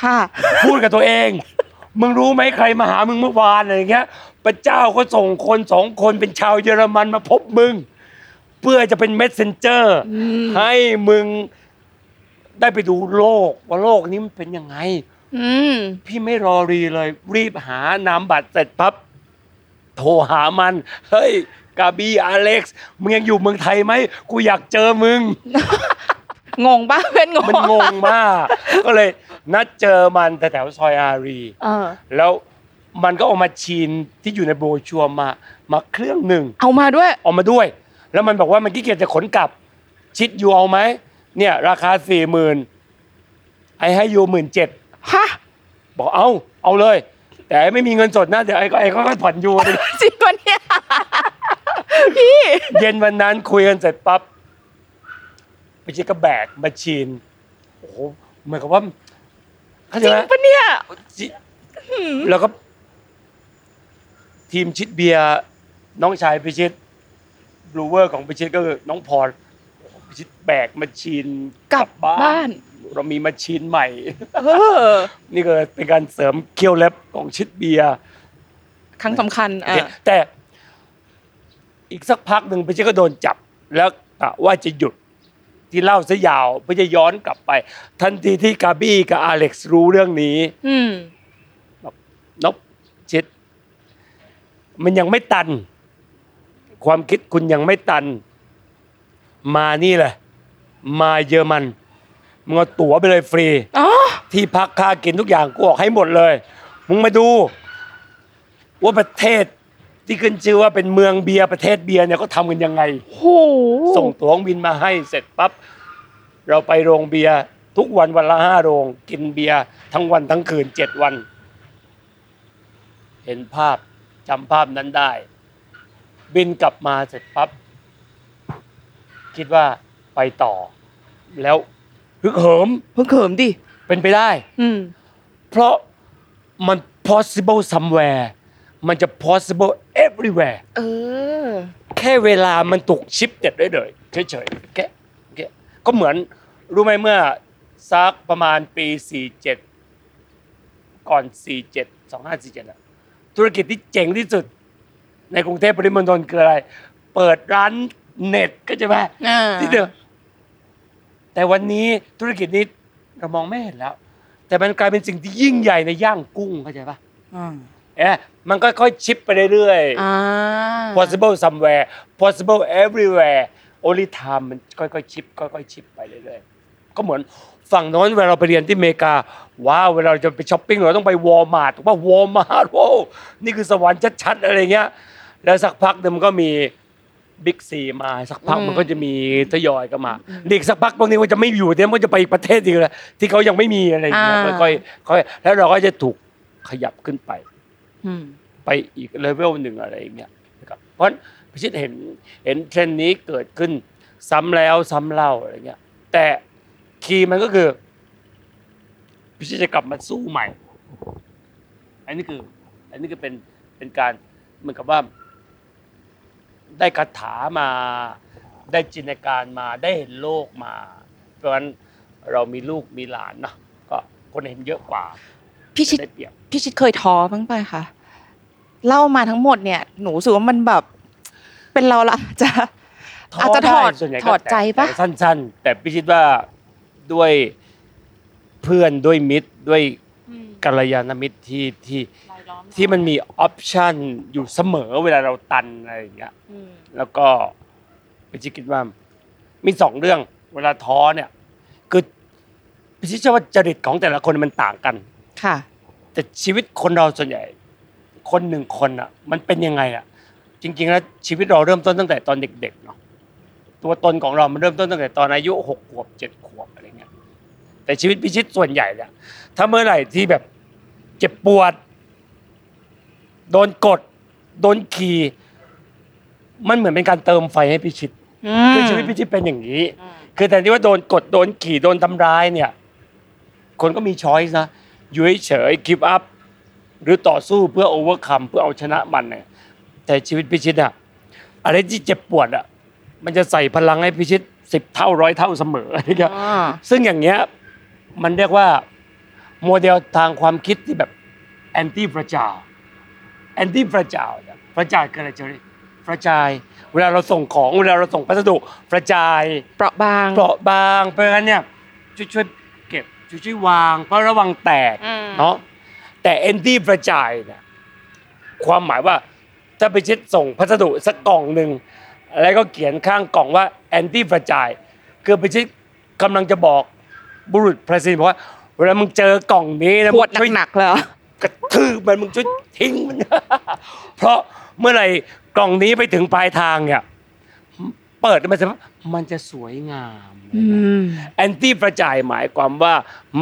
ค่ะ พูดกับตัวเอง มึงรู้ไหมใครมาหามึงเมื่อวานอะไรอย่างเงี้ยพระเจ้าก็ส่งคนสองคนเป็นชาวเยอรมันมาพบมึง เพื่อจะเป็นเมสเซนเจอร์อืมให้มึงได้ไปดูโลกว่าโลกนี้มันเป็นยังไง อืมพี่ไม่รอรีเลย รีบหานามบัตรเสร็จปั๊บโทรหามัน เฮ้ยกาบีอเล็กซ์มึงยังอยู่เมืองไทยไหมกูอยากเจอมึง งงป่ะเพื่อนงงมันงงมาก ก็เลยนัดเจอมันแถวๆซอยอารีเออแล้วมันก็เอามาชีนที่อยู่ในโบรชัวร์มามาเครื่องหนึ่งเอามาด้วยเอามาด้วย แล้วมันบอกว่ามันขี้เกียจจะขนกลับ ชิดอยู่เอาไหมเนี่ย ราคาสี่หมื่นไอ้ให้อยู่หมื่นเจ็ด ฮะบอกเอาเอาเลย แต่ไอ้ไม่มีเงินสดนะเดี๋ยวไอ้ก็ไอ้ก็ผ่อนอยู่ จริงปะเนี่ยพี่เย็นวันนั้นคุยกันเสร็จปั๊บพี่ชิตก็แบก machine โอ้โหเหมือนกับว่าเข้าใจริงไหมปะเนี่ยจิแล้วก็ ทีม Chitbeer น้องชายพี่ชิต brewer ของพี่ชิตก็คือน้องพรพี่ชิตแบก machine กลับบ้าน เรามี machine ใหม่เออนี่ก็เป็นการเสริมเคี่ยวเล็บของชิดเบียร์ครั้งสำคัญอะแต่อีกสักพักหนึ่งพิชิตก็โดนจับแล้วกะว่าจะหยุดที่เล่าซะยาวเพื่อจะย้อนกลับไป ทันทีที่กาบี้กับอาเล็กซ์รู้เรื่องนี้อืมนบชิด มันยังไม่ตัน ความคิดคุณยังไม่ตัน มานี่แหละ มาเยอรมัน มึงเอาตั๋วไปเลยฟรี อ๋อที่พักค่ากินทุกอย่างกูออกให้หมดเลย มึงมาดู ว่าประเทศที่ขึ้นชื่อว่าเป็นเมืองเบียร์ประเทศเบียร์เนี่ยเขาทำกันยังไง โหส่งตั๋วเครื่องบินมาให้เสร็จปั๊บเราไปโรงเบียร์ทุกวันวันละห้าโรงกินเบียร์ทั้งวันทั้งคืนเจ็ดวัน เห็นภาพจำภาพนั้นได้ บินกลับมาเสร็จปั๊บคิดว่าไปต่อ แล้ว ฮึกเหิมเพิ่งเขิมดิ เป็นไปได้ อืม เพราะมัน possible somewhere มันจะ possible everywhere เออ แค่เวลามันถูกชิปเด็ดได้เลยเฉยๆแค่แค่ก็เหมือนรู้ไหมเมื่อสักประมาณปี 47 ก่อน 47 2547อะธุรกิจที่เจ๋งที่สุด ในกรุงเทพปริมณฑลคืออะไร เปิดร้านเน็ตก็จะไหมอ่า ที่เดิม แต่วันนี้ธุรกิจนี้เรามองไม่เห็นแล้ว แต่มันกลายเป็นสิ่งที่ยิ่งใหญ่ในย่างกุ้งเข้าใจปะอ่าเอ๊ะมันก็ค่อยๆชิปไปเรื่อยๆอ่า possible somewhere possible everywhere only time มันค่อยๆชิปค่อยๆชิปไปเรื่อยๆก็เหมือนฝั่งโน้นเวลาเราไปเรียนที่อเมริกา ว้าวเวลาเราจะไปช้อปปิ้งเราต้องไปวอลมาร์ทว่าวอลมาร์ทว้าวนี่คือสวรรค์ชัดๆอะไรเงี้ย แล้วสักพักหนึ่งมันก็มี บิ๊กซีมาสักพักอืมมันก็จะมีทยอยก็มาอีกสักพักพวกนี้มันจะไม่อยู่เนี่ยมันจะไปอีกประเทศอีกเลยที่เขายังไม่มีอะไรอย่างเงี้ยค่อยๆค่อยๆแล้วเราก็จะถูกขยับขึ้นไปอืมไปอีกเลเวลหนึ่งอะไรอย่างเงี้ยนะครับเพราะฉะนั้นพี่ชิตเห็นเห็นเทรนด์นี้เกิดขึ้น ซ้ำแล้วซ้ำเล่าอะไรเงี้ย แต่คีย์มันก็คือพิชิตจะกลับมาสู้ใหม่ อันนี้คือ อันนี้คือเป็นเป็นการเหมือนกับว่า ได้คาถามา ได้จินตนาการมาได้เห็นโลกมา เพราะฉะนั้นเรามีลูกมีหลานเนาะก็คนเห็นเยอะกว่าพี่ชิดได้เปรียบพี่ชิดเคยท้อบ้างไปะคะเล่ามาทั้งหมดเนี่ยหนูรู้สึกว่ามันแบบ เป็นเราละจะอาจจะถอดท้ได้ส่วนใหญ่ก็ถอดใจปะแต่สั้น ๆ แต่พี่คิดว่าด้วยเพื่อนด้วยมิตรด้วยกัลยาณมิตรที่ที่ ที่มันมีออปชันอยู่เสมอเวลาเราตันอะไรอย่างเงี้ยอืมแล้วก็พี่ชิดคิดว่ามีสองเรื่อง เวลาท้อเนี่ยคือพี่ชิดเชื่อว่าจริตของแต่ละคนมันต่างกัน ค่ะ แต่ชีวิตคนเราส่วนใหญ่ คนหนึ่งคนอะ มันเป็นยังไงอะ จริง ๆ แล้วชีวิตเราเริ่มต้นตั้งแต่ตอนเด็ก ๆ เนาะตัวตนของเรามันเริ่มต้นตั้งแต่ตอนอายุหกขวบเจ็ดขวบอะไรเงี้ยแต่ชีวิตพิชิตส่วนใหญ่เนี่ยถ้าเมื่อไหร่ที่แบบเจ็บปวด โดนกด โดนขี่ มันเหมือนเป็นการเติมไฟให้พิชิต คือชีวิตพิชิตเป็นอย่างนี้อืมคือแทนที่ว่าโดนกด โดนขี่ โดนทำร้ายเนี่ย คนก็มี choice นะ อยู่เฉยๆ give up หรือต่อสู้เพื่อ overcome เพื่อเอาชนะมันเนี่ย แต่ชีวิตพี่ชิตอะอะไรที่เจ็บปวดอะมันจะใส่พลังให้พี่ชิตสิบเท่าร้อยเท่าเสมออะไรเงี้ยอ่าซึ่งอย่างเงี้ยมันเรียกว่าโมเดลทางความคิดที่แบบ anti fragile anti fragile เนี่ย fragile คืออะไรเจอรี่ fragile เวลาเราส่งของเวลาเราส่งพัสดุ fragile เปราะบางเปราะบางเพราะฉะนั้นเนี่ยช่วยช่วยเก็บช่วยช่วยวาง เพราะระวังแตกอืมเนาะแต่ anti fragile เนี่ยความหมายว่าถ้าไปชิดส่งพัสดุสักกล่องหนึ่งแล้วก็เขียนข้างกล่องว่า anti fragile คือไปชิดกำลังจะบอกบุรุษไปรษณีย์บอกว่าเวลามึงเจอกล่องนี้นะปวดมึงช่วยหนักๆเลยเหรอ กระทืบมันมึงช่วยทิ้งมัน เพราะเมื่อไหร่กล่องนี้ไปถึงปลายทางเนี่ยเปิดมันจะมันจะสวยงามอืม anti fragile หมายความว่า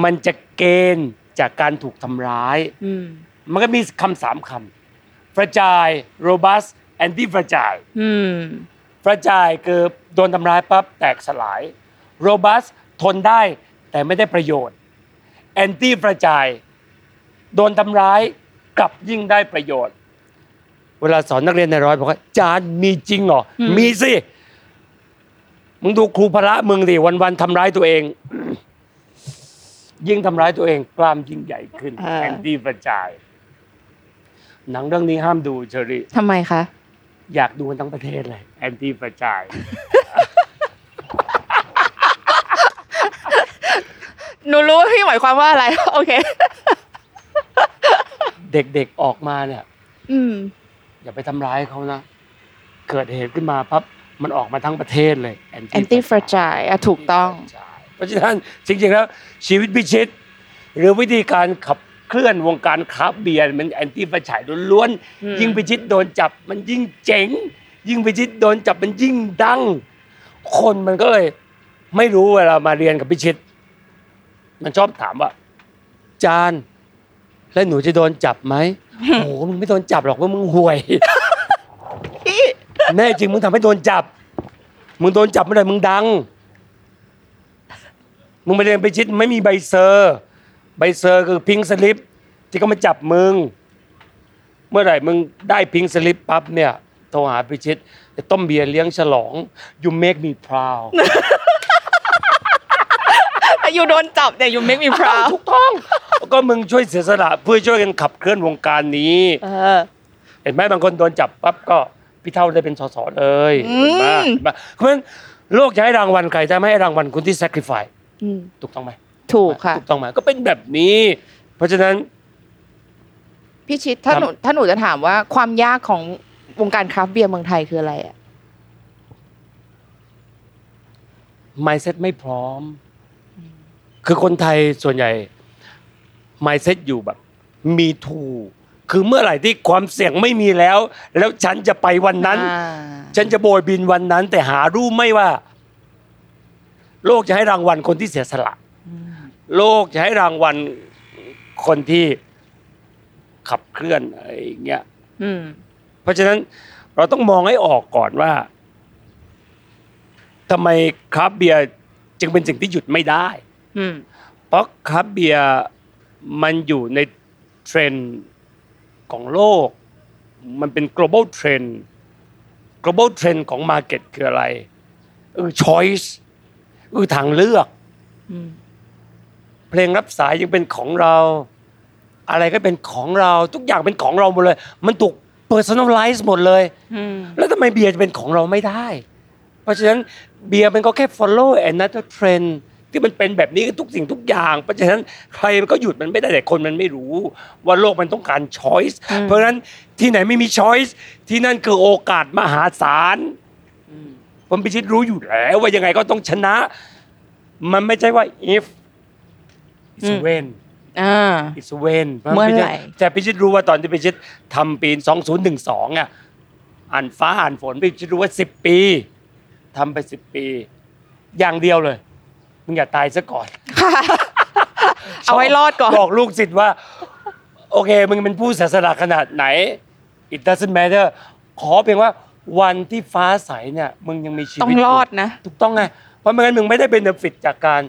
มันจะ gain จากการถูกทำร้ายอืมมันก็มีคำสามคำ fragile robust anti fragile อืม fragile คือโดนทำร้ายปั๊บแตกสลาย robust ทนได้แต่ไม่ได้ประโยชน์ anti fragile โดนทำร้ายกลับยิ่งได้ประโยชน์ เวลาสอนนักเรียนในร้อยบอกว่าจานมีจริงเหรออืมมีสิมึงดูครูพระมึงดิวันๆทำร้ายตัวเอง ยิ่งทำร้ายตัวเองกล้ามยิ่งใหญ่ขึ้นแอนตี้ประจาย หนังเรื่องนี้ห้ามดูเชอรี่ทำไมคะ อยากดูกันทั้งประเทศเลยแอนตี้ประจายหนูรู้ว่าพี่หมายความว่าอะไร โอเค เด็กๆออกมาเนี่ย อืม อย่าไปทำร้ายเขานะ เกิดเหตุขึ้นมาปั๊บมันออกมาทั้งประเทศเลย anti fragile อะถูกต้องเพราะฉะนั้นจริงๆแล้วชีวิตพี่ชิต หรือวิธีการขับเคลื่อนวงการคราฟต์เบียร์มัน anti fragile ล้วนอืม ๆยิ่งพี่ชิตโดนจับมันยิ่งเจ๋ง ยิ่งพี่ชิตโดนจับมันยิ่งดัง คนมันก็เลยไม่รู้เวลามาเรียนกับพี่ชิด มันชอบถามว่า จารย์ แล้วหนูจะโดนจับไหมโอ้โหมึงไม่โดนจับหรอกว่ามึงห่วยพี่แน่จริงมึงทำให้โดนจับ มึงโดนจับเมื่อไหร่มึงดัง มึงมาเรียนพี่ชิดไม่มีใบ cer ใบ cer คือ pink slip ที่เขามาจับมึง เมื่อไหร่มึงได้ pink slip ปั๊บเนี่ยโทรหาพิชิตจะต้มเบียร์เลี้ยงฉลอง you make me proud ถ้าอยู่โดนจับเนี่ย you make me proud ถูกต้องแล้ว ก็มึงช่วยเสียสละเพื่อช่วยกันขับเคลื่อนวงการนี้ เออ เห็นไหมบางคนโดนจับปั๊บก็พี่เท่าได้เป็นสสเลยอืเห็นไหมมเห็นไหมเพราะฉะนั้นโลกจะให้รางวัลใครจะไม่ให้รางวัลคนที่ sacrifice อืมถูกต้องไหมถูกค่ะ ถูกต้องไหมก็เป็นแบบนี้ เพราะฉะนั้น พี่ชิดถ้าครับ หนูถ้าหนูจะถามว่าความยากของวงการคราฟต์เบียร์เมืองไทยคืออะไรอะ mindset ไม่พร้อม คือคนไทยส่วนใหญ่ mindset อยู่แบบมีทูคือเมื่อไหร่ที่ความเสี่ยงไม่มีแล้ว แล้วฉันจะไปวันนั้นอ่าฉันจะโบยบินวันนั้น แต่หารู้ไหม่ว่า โลกจะให้รางวัลคนที่เสียสละ โลกจะให้รางวัลคนที่ขับเคลื่อนอะไรอย่างเงี้ยอืมเพราะฉะนั้นเราต้องมองให้ออกก่อนว่าทำไมคราฟต์เบียร์จึงเป็นสิ่งที่หยุดไม่ได้อืมเพราะคราฟต์เบียร์ มันอยู่ในเทรนด์ของโลก มันเป็น global trend global trend ของ market คืออะไรเออ choice เออทางเลือกอืมเพลงรับสายยังเป็นของเรา อะไรก็เป็นของเราทุกอย่างเป็นของเราหมดเลย มันถูก personalize หมดเลยอืมแล้วทำไมเบียร์จะเป็นของเราไม่ได้ เพราะฉะนั้นเบียร์มันก็แค่ follow another trend ที่มันเป็นแบบนี้กับทุกสิ่งทุกอย่าง เพราะฉะนั้นใครมันก็หยุดมันไม่ได้แต่คนมันไม่รู้ ว่าโลกมันต้องการ choice อืมเพราะฉะนั้นที่ไหนไม่มี choice ที่นั่นคือโอกาสมหาศาลผมพิชิตรู้อยู่แล้วว่ายังไงก็ต้องชนะ มันไม่ใช่ว่า if it's when อ่า it's when เมื่อไหร่แต่พิชิตรู้ว่าตอนที่พิชิตทำปี2012อะอ่านฟ้าอ่านฝนพิชิตรู้ว่า10ปีทำไป10ปี อย่างเดียวเลย มึงอย่าตายซะก่อน เอาไว้รอดก่อน บอกลูกศิษย์ว่า โอเค มึงเป็นผู้เสียสละขนาดไหน it doesn't matter ขอเพียงว่าวันที่ฟ้าใสเนี่ยมึงยังมีชีวิตต้องรอดนะถูกต้องไงเพราะไม่งั้นมึงไม่ได้ benefit จากการ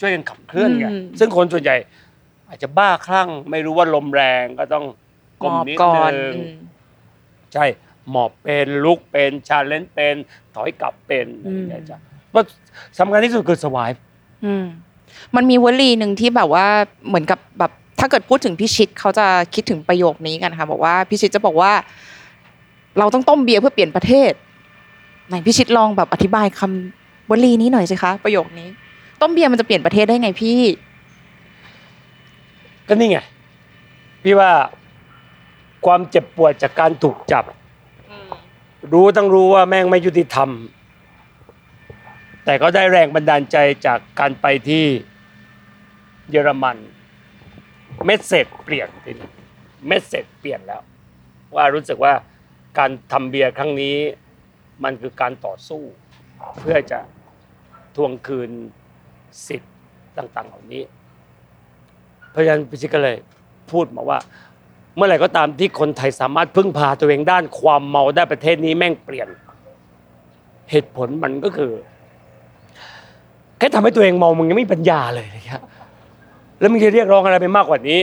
ช่วยกันขับเคลื่อนไงอืมซึ่งคนส่วนใหญ่ อาจจะบ้าคลั่ง ไม่รู้ว่าลมแรงก็ต้องหม ลมหมอบนิดก่อนนึงอืมใช่หมอบเป็นลุกเป็น challenge เป็นถอยกลับเป็นอะไรอย่างเงี้ยจ้ะเพราะ สำคัญที่สุดคือสวายอืมมันมีวลีหนึ่งที่แบบว่าเหมือนกับแบบถ้าเกิดพูดถึงพิชิตเขาจะคิดถึงประโยคนี้กันค่ะบอกว่าพิชิตจะบอกว่า เราต้องต้มเบียร์เพื่อเปลี่ยนประเทศไหนพิชิตลองแบบอธิบายคำวลีนี้หน่อยสิคะประโยคนี้ ต้มเบียร์มันจะเปลี่ยนประเทศได้ไงพี่ ก็นี่ไงพี่ว่าความเจ็บปวดจากการถูกจับ รู้ต้องรู้ว่าแม่งไม่ยุติธรรม แต่ก็ได้แรงบันดาลใจจากการไปที่เยอรมัน เมสเซจเปลี่ยนทีนี้เมสเซจเปลี่ยนแล้ว ว่ารู้สึกว่าการทำเบียร์ครั้งนี้ มันคือการต่อสู้ เพื่อจะทวงคืนสิทธิ์ต่างๆ เหล่านี้ เพราะฉะนั้นพิชิตก็เลยพูดมาว่า เมื่อไหร่ก็ตามที่คนไทยสามารถพึ่งพาตัวเองด้านความเมาได้ประเทศนี้แม่งเปลี่ยน เหตุผลมันก็คือ แค่ทำให้ตัวเองเมามึงยังไม่มีปัญญาเลยนะครับแล้วมึงจะเรียกร้องอะไรไปมากกว่านี้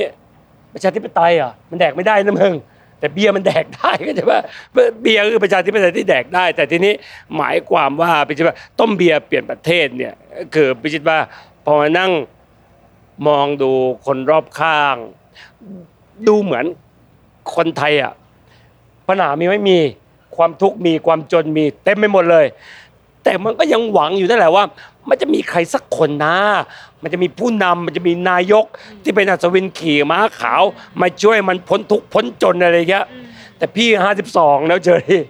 ประชาธิปไตยอะมันแดกไม่ได้นะมึงแต่เบียร์มันแดกได้ก็จะว่าเบียร์คือประชาธิปไตยที่แดกได้ แต่ทีนี้หมายความว่าพิชิตว่าต้มเบียร์เปลี่ยนประเทศเนี่ยคือพิชิตว่าพอมานั่งมองดูคนรอบข้าง ดูเหมือนคนไทยอะปัญหามีไม่มีความทุกข์มีความจนมีเต็มไปหมดเลย แต่มันก็ยังหวังอยู่นั่นแหละว่า มันจะมีใครสักคนนะ มันจะมีผู้นำมันจะมีนายกที่เป็นอัศวินขี่ม้าขาว มาช่วยมันพ้นทุกข์พ้นจนอะไรอย่างเงี้ยแต่พี่ห้าสิบสองแล้วเจอที่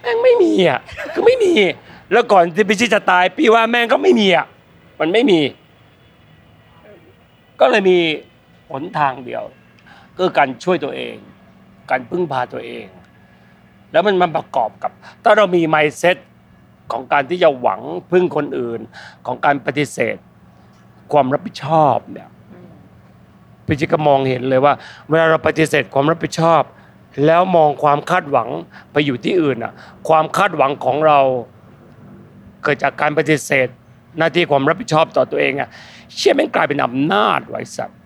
แม่งไม่มีอะคือไม่มี แล้วก่อนที่พี่ชิตจะตาย พี่ว่าแม่งก็ไม่มีอะมันไม่มี ก็เลยมีหนทางเดียวก็คือการช่วยตัวเอง การพึ่งพาตัวเอง แล้วมันมาประกอบกับ ถ้าเรามี mindset ของการที่จะหวังพึ่งคนอื่น ของการปฏิเสธ ความรับผิดชอบเนี่ยพี่จิตก็มองเห็นเลยว่า เวลาเราปฏิเสธความรับผิดชอบ แล้วมองความคาดหวังไปอยู่ที่อื่นอะ ความคาดหวังของเรา เกิดจากการปฏิเสธ หน้าที่ความรับผิดชอบต่อตัวเองอะ เชื่อแม่งกลายเป็นอำนาจไว้สัตว์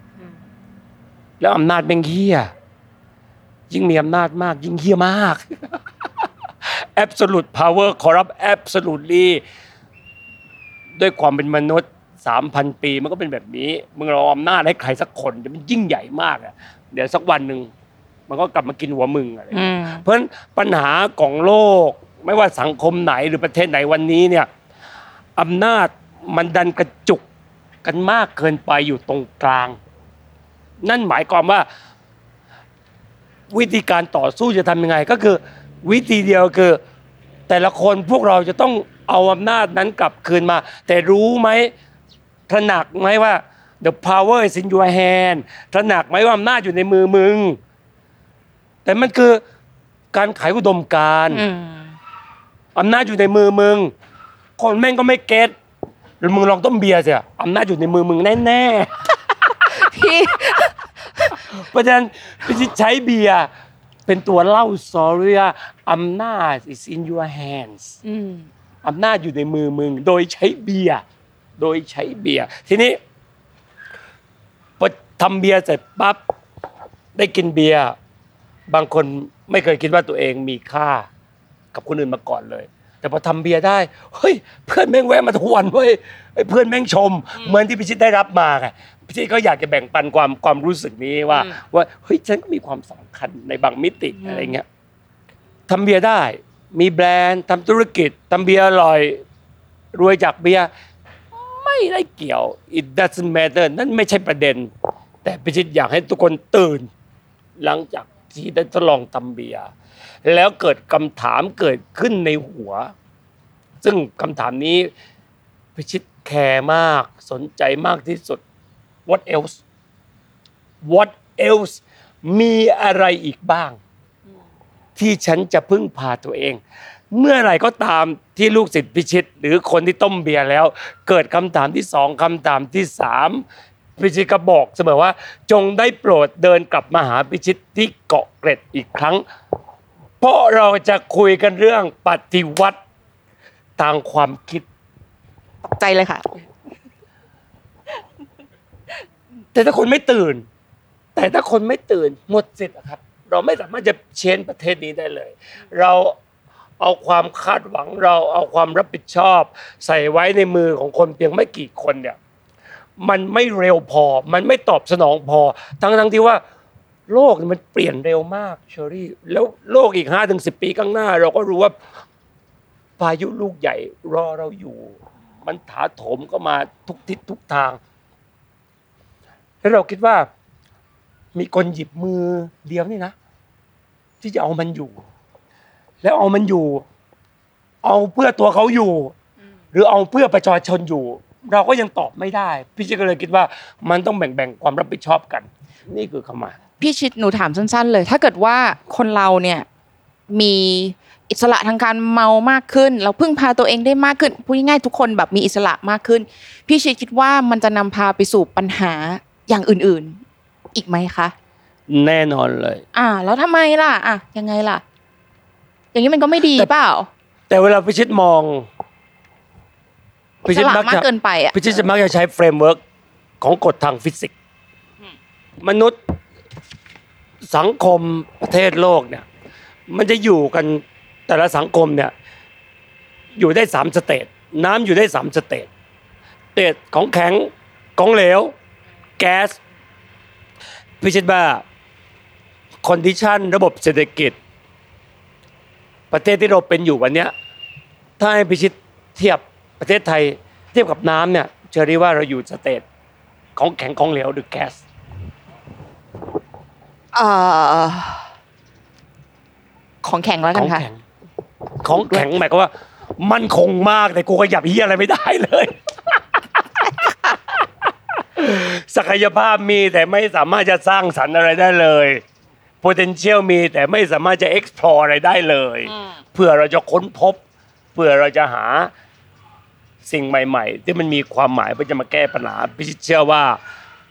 แล้วอำนาจแม่งเฮี้ยยิ่งมีอำนาจมาก ยิ่งเฮี้ยมาก absolute power corrupt absolutely ด้วยความเป็นมนุษย์สามพันปีมันก็เป็นแบบนี้ มึงเราเอาอำนาจให้ใครสักคนมันยิ่งใหญ่มากอะเดี๋ยวสักวันหนึ่งมันก็กลับมากินหัวมึงอะไรอย่างเงี้ยอืมเพราะฉะนั้นปัญหาของโลกไม่ว่าสังคมไหนหรือประเทศไหนวันนี้เนี่ยอำนาจมันดันกระจุกกันมากเกินไปอยู่ตรงกลาง นั่นหมายความว่า วิธีการต่อสู้จะทำยังไงก็คือ วิธีเดียวคือ แต่ละคนพวกเราจะต้องเอาอำนาจนั้นกลับคืนมา แต่รู้ไหมตระหนักไหมว่า the power is in your hand ตระหนักไหมว่าอำนาจอยู่ในมือมึง แต่มันคือการขายอุดมการณ์อืมอำนาจอยู่ในมือมึง คนแม่งก็ไม่เก็ตหรือมึงลองต้มเบียร์สิอำนาจอยู่ในมือมึงแน่ๆพี่เพราะฉะนั้นพี่ชิดใช้เบียร์ เป็นตัวเล่าสอรี่ว่าอำนาจ is in your hands อืมอำนาจอยู่ในมือมึง โดยใช้เบียร์โดยใช้เบียร์ทีนี้พอทำเบียร์เสร็จปั๊บได้กินเบียร์บางคนไม่เคยคิดว่าตัวเองมีค่ากับคนอื่นมาก่อนเลย แต่พอทำเบียร์ได้เฮ้ยเพื่อนแม่งแวะมาทุกวันเว้ยไอ้เพื่อนแม่งชม เหมือนที่พี่ชิดได้รับมาไงพี่ชิดก็อยากจะแบ่งปันความความรู้สึกนี้ว่า อืม ว่าเฮ้ยฉันก็มีความสำคัญในบางมิติอะไรเงี้ยทำเบียร์ได้ มีแบรนด์ทำธุรกิจทำเบียร์อร่อย รวยจากเบียร์ไม่ได้เกี่ยว it doesn't matter นั่นไม่ใช่ประเด็น แต่พิชิตอยากให้ทุกคนตื่น หลังจากที่ได้ทดลองทำเบียร์ แล้วเกิดคำถามเกิดขึ้นในหัว ซึ่งคำถามนี้พิชิตแคร์มากสนใจมากที่สุด what else what else มีอะไรอีกบ้าง ที่ฉันจะพึ่งพาตัวเอง เมื่อไหร่ก็ตามที่ลูกศิษย์พิชิต หรือคนที่ต้มเบียร์แล้ว เกิดคำถามที่สองคำถามที่สามพิชิตก็บอกเสมอว่า จงได้โปรดเดินกลับมาหาพิชิตที่เกาะเกร็ดอีกครั้ง เพราะเราจะคุยกันเรื่องปฏิวัติทางความคิด ตกใจเลยค่ะ แต่ถ้าคนไม่ตื่น แต่ถ้าคนไม่ตื่นหมดสิทธิ์อะครับ เราไม่สามารถจะเชนประเทศนี้ได้เลย เราเอาความคาดหวังเราเอาความรับผิดชอบ ใส่ไว้ในมือของคนเพียงไม่กี่คนเนี่ย มันไม่เร็วพอ มันไม่ตอบสนองพอ ทั้งทั้งที่ว่า โลกมันเปลี่ยนเร็วมากเชอรี่แล้วโลกอีกห้าถึงสิบปีข้างหน้า เราก็รู้ว่าพายุลูกใหญ่รอเราอยู่ มันถาโถมก็มาทุกทิศทุกทาง แล้วเราคิดว่า มีคนหยิบมือเดียวนี่นะ ที่จะเอามันอยู่ แล้วเอามันอยู่ เอาเพื่อตัวเขาอยู่ หรือเอาเพื่อประชาชนอยู่ เราก็ยังตอบไม่ได้ พี่เจก็เลยคิดว่ามันต้องแบ่งๆความรับผิดชอบกัน นี่คือคำมา พี่ชิดหนูถามสั้น ๆ เลย ถ้าเกิดว่าคนเราเนี่ยมีอิสระทางการเมามากขึ้น เราพึ่งพาตัวเองได้มากขึ้นพูดง่ายๆทุกคนแบบมีอิสระมากขึ้น พี่ชิดคิดว่ามันจะนำพาไปสู่ปัญหาอย่างอื่นๆ อีกไหมคะแน่นอนเลย อ่า แล้วทำไมล่ะ อะยังไงล่ะ อย่างนี้มันก็ไม่ดีแต่เปล่า แต่เวลาพี่ชิดมองพี่ชิดฉลาดมากจะเกินไปอะพี่ชิดจะมักจะใช้ framework ของกฎทางฟิสิกส์อืมมนุษย์ สังคมประเทศโลกเนี่ย มันจะอยู่กันแต่ละสังคมเนี่ย อยู่ได้สาม state น้ำอยู่ได้สาม state state ของแข็งของเหลว แก๊สพี่ชิดว่า condition ระบบเศรษฐกิจ ประเทศที่เราเป็นอยู่วันเนี้ยถ้าให้พี่ชิดเทียบประเทศไทย เทียบกับน้ำเนี่ยเชอรี่ว่าเราอยู่ state ของแข็งของเหลวหรือแก๊ส ของแข็งแล้วขกัอนงค่ะ แข็ง ของแข็งหมายความว่า มันคงมากแต่กูขยับเฮียอะไรไม่ได้เลย ศักยภาพมีแต่ไม่สามารถจะสร้างสรรค์อะไรได้เลย potential มีแต่ไม่สามารถจะ explore อะไรได้เลยเพื่อเราจะค้นพบเพื่อเราจะหาสิ่งใหม่ ๆ ที่มันมีความหมายเพื่อจะมาแก้ปัญหาพิชิตเชื่อว่า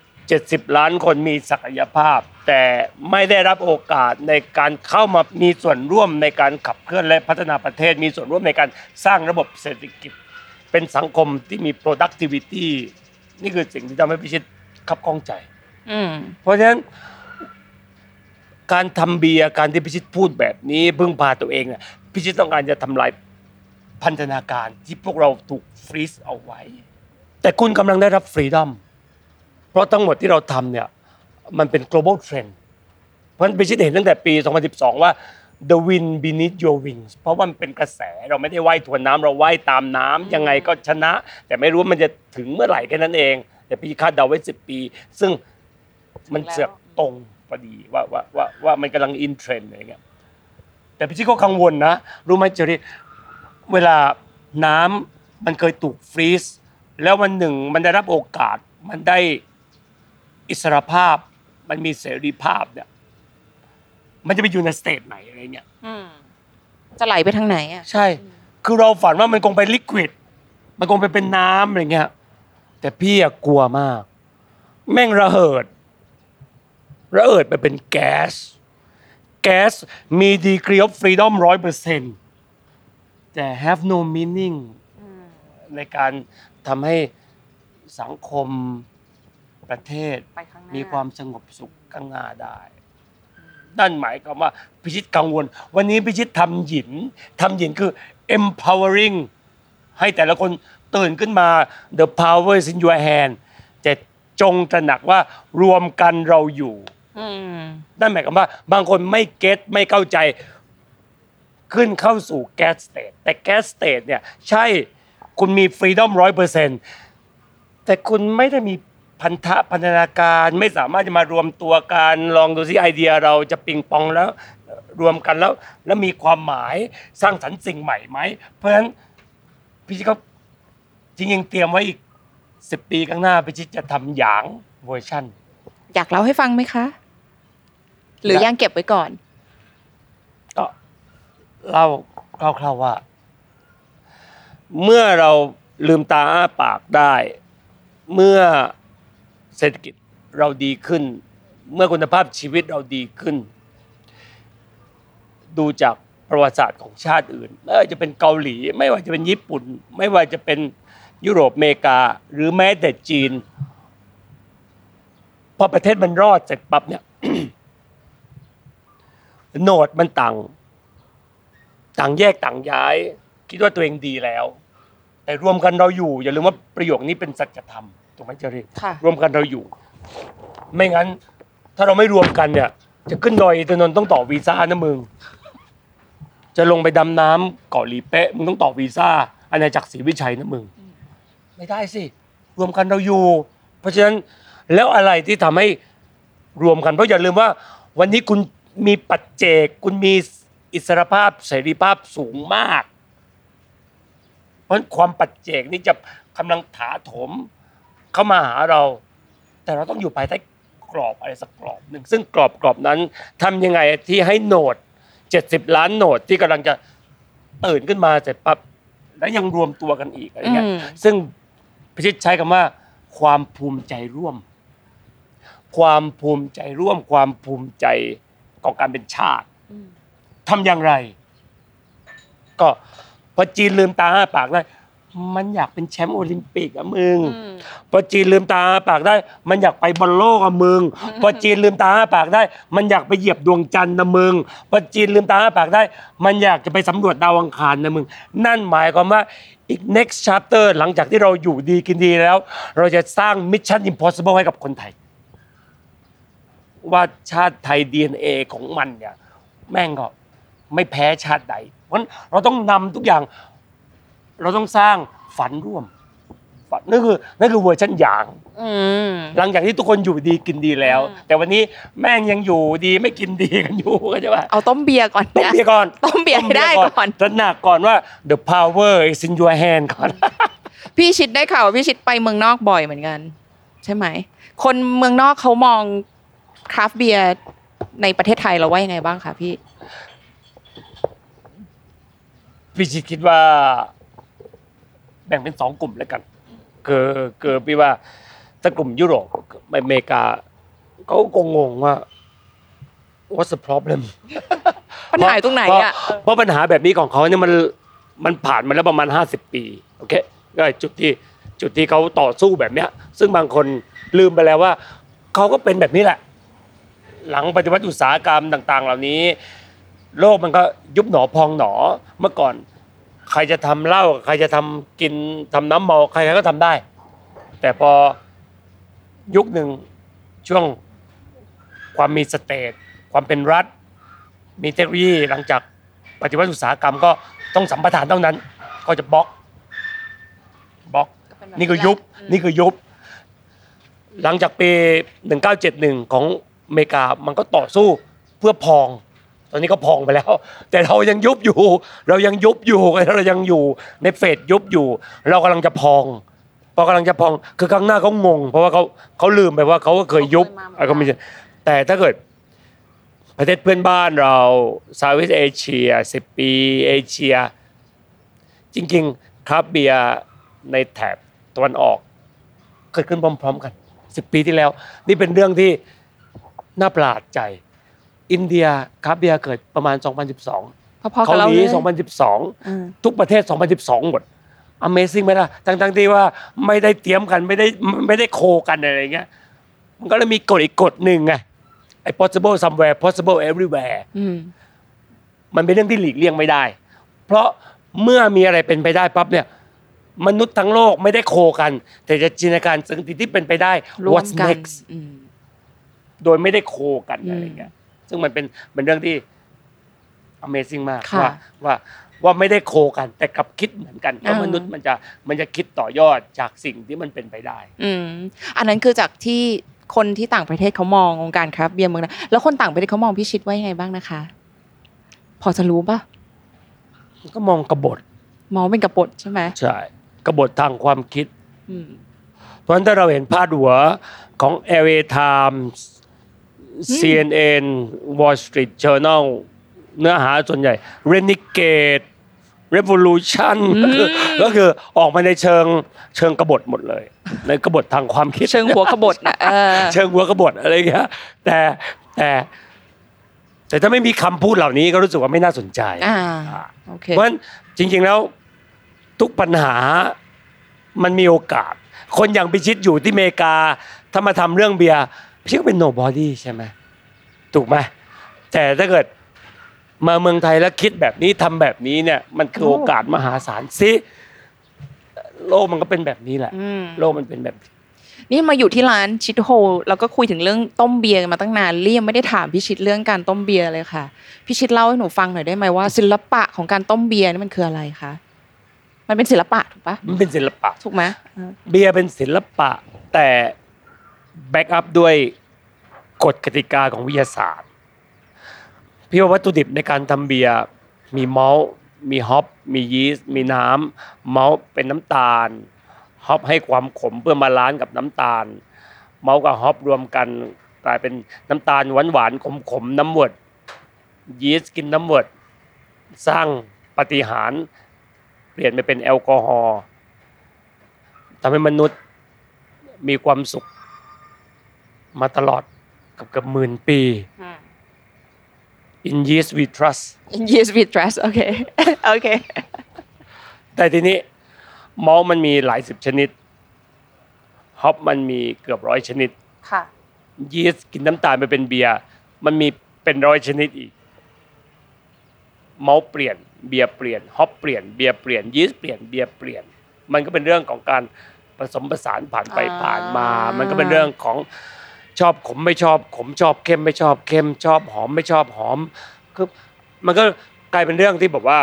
70 ล้านคนมีศักยภาพ แต่ไม่ได้รับโอกาสในการเข้ามามีส่วนร่วมในการขับเคลื่อนและพัฒนาประเทศ มีส่วนร่วมในการสร้างระบบเศรษฐกิจ เป็นสังคมที่มี productivity นี่คือสิ่งที่ทำให้พิชิตขับข้องใจอืมเพราะฉะนั้นการทำเบียร์การที่พิชิตพูดแบบนี้พึ่งพาตัวเองเนี่ยพิชิตต้องการจะทำลายพันธนาการที่พวกเราถูกฟรีซเอาไว้ แต่คุณกำลังได้รับฟรีดอมเพราะทั้งหมดที่เราทำเนี่ย มันเป็น global trend เพราะฉะนั้นพิชิตเห็นตั้งแต่ปี 2012 ว่า the wind beneath your wings เพราะว่ามันเป็นกระแสเราไม่ได้ว่ายทวนน้ำเราว่ายตามน้ำยังไงก็ชนะ แต่ไม่รู้ว่ามันจะถึงเมื่อไหร่แค่นั้นเอง แต่พี่คาดเดาไว้ 10 ปี ซึ่งมันเสือกตรงพอดีว่าว่าว่าว่ามันกำลังอินเทรนด์อะไรเงี้ยแต่พี่ชิดก็กังวลนะ รู้ไหมเจอรี่เวลาน้ำมันเคยถูกฟรีซแล้ววันหนึ่งมันได้รับโอกาสมันได้อิสรภาพ มันมีเสรีภาพเนี่ยมันจะไปอยู่ในสเตจไหนอะไรเงี้ยอืมจะไหลไปทางไหนอะ ใช่ คือเราฝันว่ามันคงเป็นลิควิดมันคงไปเป็นน้ำอะไรเงี้ย แต่พี่อะกลัวมาก แม่งระเหิด ระเหิดไปเป็นแก๊ส แก๊สมีดีกรี of freedom ร้อยเปอร์เซ็นต์แต่ have no meaning ในการทำให้สังคม ประเทศ ไปข้างหน้ามีความสงบสุขข้างหน้าได้ นั่นหมายความว่าพิชิตกังวล วันนี้พิชิตทำหยินทำหยินคือ empowering ให้แต่ละคนตื่นขึ้นมา the power is in your hand แต่จงตระหนักว่ารวมกันเราอยู่ อืมนั่นหมายความว่าบางคนไม่ get ไม่เข้าใจ ขึ้นเข้าสู่แก๊ส state แต่แก๊ส state เนี่ย ใช่คุณมี freedom ร้อยเปอร์เซ็นต์แต่คุณไม่ได้มี พันธะพันธนาการไม่สามารถจะมารวมตัวกันลองดูซิไอเดียเราจะปิงปองแล้วรวมกันแล้ว แล้วมีความหมายสร้างสรรค์สิ่งใหม่ไหม เพราะฉะนั้นพี่ชิดก็จริงๆเตรียมไว้อีกสิบปีข้างหน้าพี่ชิดจะทำหยางเวอร์ชั่น อยากเล่าให้ฟังไหมคะ หรืออยากยังเก็บไว้ก่อน ก็เล่าคร่าวๆว่า เมื่อเราลืมตาอ้าปากได้ เมื่อ เศรษฐกิจเราดีขึ้น เมื่อคุณภาพชีวิตเราดีขึ้น ดูจากประวัติศาสตร์ของชาติอื่น ไม่ว่าจะเป็นเกาหลี ไม่ว่าจะเป็นญี่ปุ่น ไม่ว่าจะเป็นยุโรปอเมริกา หรือแม้แต่จีน พอประเทศมันรอดเสร็จปั๊บเนี่ยโหนดมันต่าง ต่างแยกต่างย้าย คิดว่าตัวเองดีแล้ว แต่รวมกันเราอยู่ อย่าลืมว่าประโยคนี้เป็นสัจธรรม ถูกไหมเจริญค่ะ รวมกันเราอยู่ ไม่งั้น ถ้าเราไม่รวมกันเนี่ย จะขึ้นดอยอินทนนท์ต้องต่อวีซ่านะมึง จะลงไปดำน้ำเกาะหลีเป๊ะมึงต้องต่อวีซ่าอาณาจักรศรีวิชัยนะมึง ไม่ได้สิ รวมกันเราอยู่ เพราะฉะนั้นแล้วอะไรที่ทำให้รวมกัน เพราะอย่าลืมว่า วันนี้คุณมีปัจเจก คุณมีอิสรภาพเสรีภาพสูงมาก เพราะฉะนั้นความปัจเจกนี้จะกำลังถาโถม เข้ามาหาเรา แต่เราต้องอยู่ภายใต้กรอบอะไรสักกรอบหนึ่งซึ่งกรอบกรอบนั้นทำยังไงที่ให้โหนด 70 ล้านโหนดที่กำลังจะตื่นขึ้นมาเสร็จปั๊บแล้วยังรวมตัวกันอีกอะไรเงี้ยอืมซึ่งพิชิตใช้คำว่า ความภูมิใจร่วม ความภูมิใจร่วม ความภูมิใจของการเป็นชาติทำอย่างไร ก็พอจีนลืมตาอ้าปากได้ มันอยากเป็นแชมป์โอลิมปิกอะมึงอืมพอจีนลืมตาอ้าปากได้ มันอยากไปบอลโลกอะมึงพอจีนลืมตาอ้าปากได้ มันอยากไปเหยียบดวงจันทร์นะมึงพอจีนลืมตาอ้าปากได้ มันอยากจะไปสำรวจดาวอังคารนะมึง นั่นหมายความว่าอีก next chapter หลังจากที่เราอยู่ดีกินดีแล้ว เราจะสร้าง mission impossible ให้กับคนไทย ว่าชาติไทย DNA ของมันเนี่ยแม่งก็ไม่แพ้ชาติใดเพราะฉะนั้นเราต้องนำทุกอย่าง เราต้องสร้างฝันร่วมฝันนั่นคือนั่นคือเวอร์ชันอย่าง อืม หลังจากที่ทุกคนอยู่ดีกินดีแล้ว อืม แต่วันนี้แม่งยังอยู่ดีไม่กินดีกันอยู่ก็จะว่าเอาต้มเบียร์ก่อนต้มนะเบียร์ก่อนต้มเบียร์ให้ได้ก่อน ตระหนักก่อนว่า the power is in your hand ก่อน พี่ชิดได้ข่าวว่าพี่ชิดไปเมืองนอกบ่อยเหมือนกัน ใช่ไหม คนเมืองนอกเขามองคราฟต์เบียร์ในประเทศไทยเราว่ายังไงบ้างคะพี่ พี่ชิดคิดว่า แบ่งเป็นสองกลุ่มแล้วกันคือคือพี่ว่าถ้ากลุ่มยุโรปอเมริกาเขาก็งงว่า what's the problem ปัญหาอยู่ตรงไหนอะเพราเพราะปัญหาแบบนี้ของเขาเนี่ยมันมันผ่านมาแล้วประมาณ 50 ปีโอเคก็จุดที่จุดที่เขาต่อสู้แบบเนี้ย ซึ่งบางคนลืมไปแล้วว่าเขาก็เป็นแบบนี้แหละ หลังปฏิวัติอุตสาหกรรมต่าง ๆ เหล่านี้ โลกมันก็ยุบหนอพองหนอเมื่อก่อน ใครจะทำเหล้าใครจะทำกินทำน้ำเมาใครๆก็ทำได้ แต่พอยุคหนึ่งช่วงความมีสเตทความเป็นรัฐ มีเทคโนโลยีหลังจากปฏิวัติอุตสาหกรรมก็ต้องสัมปทานเท่านั้น ก็จะบล็อกบล็อกนี่คือยุบนี่คือยุบ หลังจากปี 1971 ของอเมริกามันก็ต่อสู้เพื่อพอง ตอนนี้ก็พองไปแล้ว แต่เรายังยุบอยู่ เรายังยุบอยู่เรายังอยู่ในเฟสยุบอยู่ เรากำลังจะพองพอกำลังจะพองคือข้างหน้าเขางง เพราะว่าเขาเขาลืมไปว่าเขาก็เคยยุบเขาเคยมาเหมือนกันอะไรก็ไม่ใช่แต่ถ้าเกิดประเทศเพื่อนบ้านเราซา u ์ e เอเชียสิบปีเอเชีย จริงๆครับเบียร์ในแถบตะวันออกเกิดขึ้นพร้อม ๆ กันสิบปีที่แล้ว นี่เป็นเรื่องที่น่าประหลาดใจ อินเดียครับเบียร์เกิดประมาณ 2012พอๆกัเกาบเราหลีเลย2012อืมทุกประเทศ 2012 หมด Amazing ไหมล่ะทั้งๆที่ว่าไม่ได้เตรียมกันไม่ได้ไม่ได้โคกันอะไรอย่างเงี้ยมันก็เลยมีกฎอีกกฎหนึ่งไงไอ้ possible somewhere possible everywhere อืม มันเป็นเรื่องที่หลีกเลี่ยงไม่ได้ เพราะเมื่อมีอะไรเป็นไปได้ปั๊บเนี่ย มนุษย์ทั้งโลกไม่ได้โคกัน แต่จะจินตนาการสิ่งที่เป็นไปได้รวม what's กัน next อืม โดยไม่ได้โคกันอืมอะไรเงี้ย ซึ่งมันเป็นเป็นเรื่องที่ Amazing มากค่ะว่าว่าว่าไม่ได้โคกัน แต่กลับคิดเหมือนกันเพราะอ่าม มนุษย์มันจะมันจะคิดต่อยอดจากสิ่งที่มันเป็นไปได้ อืมอันนั้นคือจากที่คนที่ต่างประเทศเขามององค์การคราฟต์เบียร์เมืองนะแล้วคนต่างประเทศเขามองพี่ชิดว่ายังไงบ้างนะคะ พอจะรู้ปะก็มองกบฏมองเป็นกระปดใช่ไหมใช่กบฏทางความคิด อืม เพราะฉะนั้นถ้าเราเห็นพาดหัวของ LA Times CNN Wall Street Journal เนื้อหาส่วนใหญ่ Renegade Revolution ก็คือก็คือออกมาในเชิงเชิงกบฏหมดเลย ในกบฏทางความคิด เชิงหัวกบฏนะเออเชิงหัวกบฏอะไรอย่างเงี้ยแต่แต่แต่ถ้าไม่มีคำพูดเหล่านี้ก็รู้สึกว่าไม่น่าสนใจอ่าโอเคเพราะฉะนั้นจริง ๆแล้วทุกปัญหามันมีโอกาส คนอย่างพี่ชิดอยู่ที่อเมริกาถ้ามาทำเรื่องเบียร์ พี่ชิดก็เป็น nobody ใช่ไหมถูกไหมแต่ถ้าเกิดมาเมืองไทยแล้วคิดแบบนี้ทำแบบนี้เนี่ย มันคือโอ้โอกาสมหาศาลสิโลกมันก็เป็นแบบนี้แหละอืมโลกมันเป็นแบบนี้นี่มาอยู่ที่ร้านชิดโฮแล้วก็คุยถึงเรื่องต้มเบียร์กันมาตั้งนานเลี่ยมไม่ได้ถามพี่ชิดเรื่องการต้มเบียร์เลยค่ะพี่ชิดเล่าให้หนูฟังหน่อยได้ไหมว่า ศิลปะของการต้มเบียร์นี่มันคืออะไรคะมันเป็นศิลปะถูกปะมันเป็นศิลปะถูกไหมเออเบียร์เป็นศิลปะ แต่ backup ด้วยกฎกติกาของวิทยาศาสตร์ พี่ว่าวัตถุดิบในการทำเบียร์มีมอลต์มี hop มียีสต์มีน้ำมอลต์เป็นน้ำตาล hop ให้ความขมเพื่อมา balance กับน้ำตาลมอลต์กับ hop รวมกันกลายเป็นน้ำตาลหวานหวานขมขมน้ำ wort ยีสต์กินน้ำ wort สร้างปาฏิหาริย์เปลี่ยนไปเป็นแอลกอฮอล์ทำให้มนุษย์มีความสุข มาตลอดกับกับหมื่นปี in years we trust yes with dress โอเคโอเคแต่ทีนี้มอลต์มันมีหลายสิบชนิดฮอปมันมีเกือบร้อยชนิดค่ะยีสต์กินน้ำตาลไปเป็นเบียร์มันมีเป็นร้อยชนิดอีกเมาส์เปลี่ยนเบียร์เปลี่ยนฮอปเปลี่ยนเบียร์เปลี่ยนยีสต์เปลี่ยนเบียร์เปลี่ยน มันก็เป็นเรื่องของการผสมผสานผ่านไปอ่าผ่านมา มันก็เป็นเรื่องของ ชอบขมไม่ชอบขมชอบเข้มไม่ชอบเข้มชอบหอมไม่ชอบหอมคือมันก็กลายเป็นเรื่องที่แบบว่า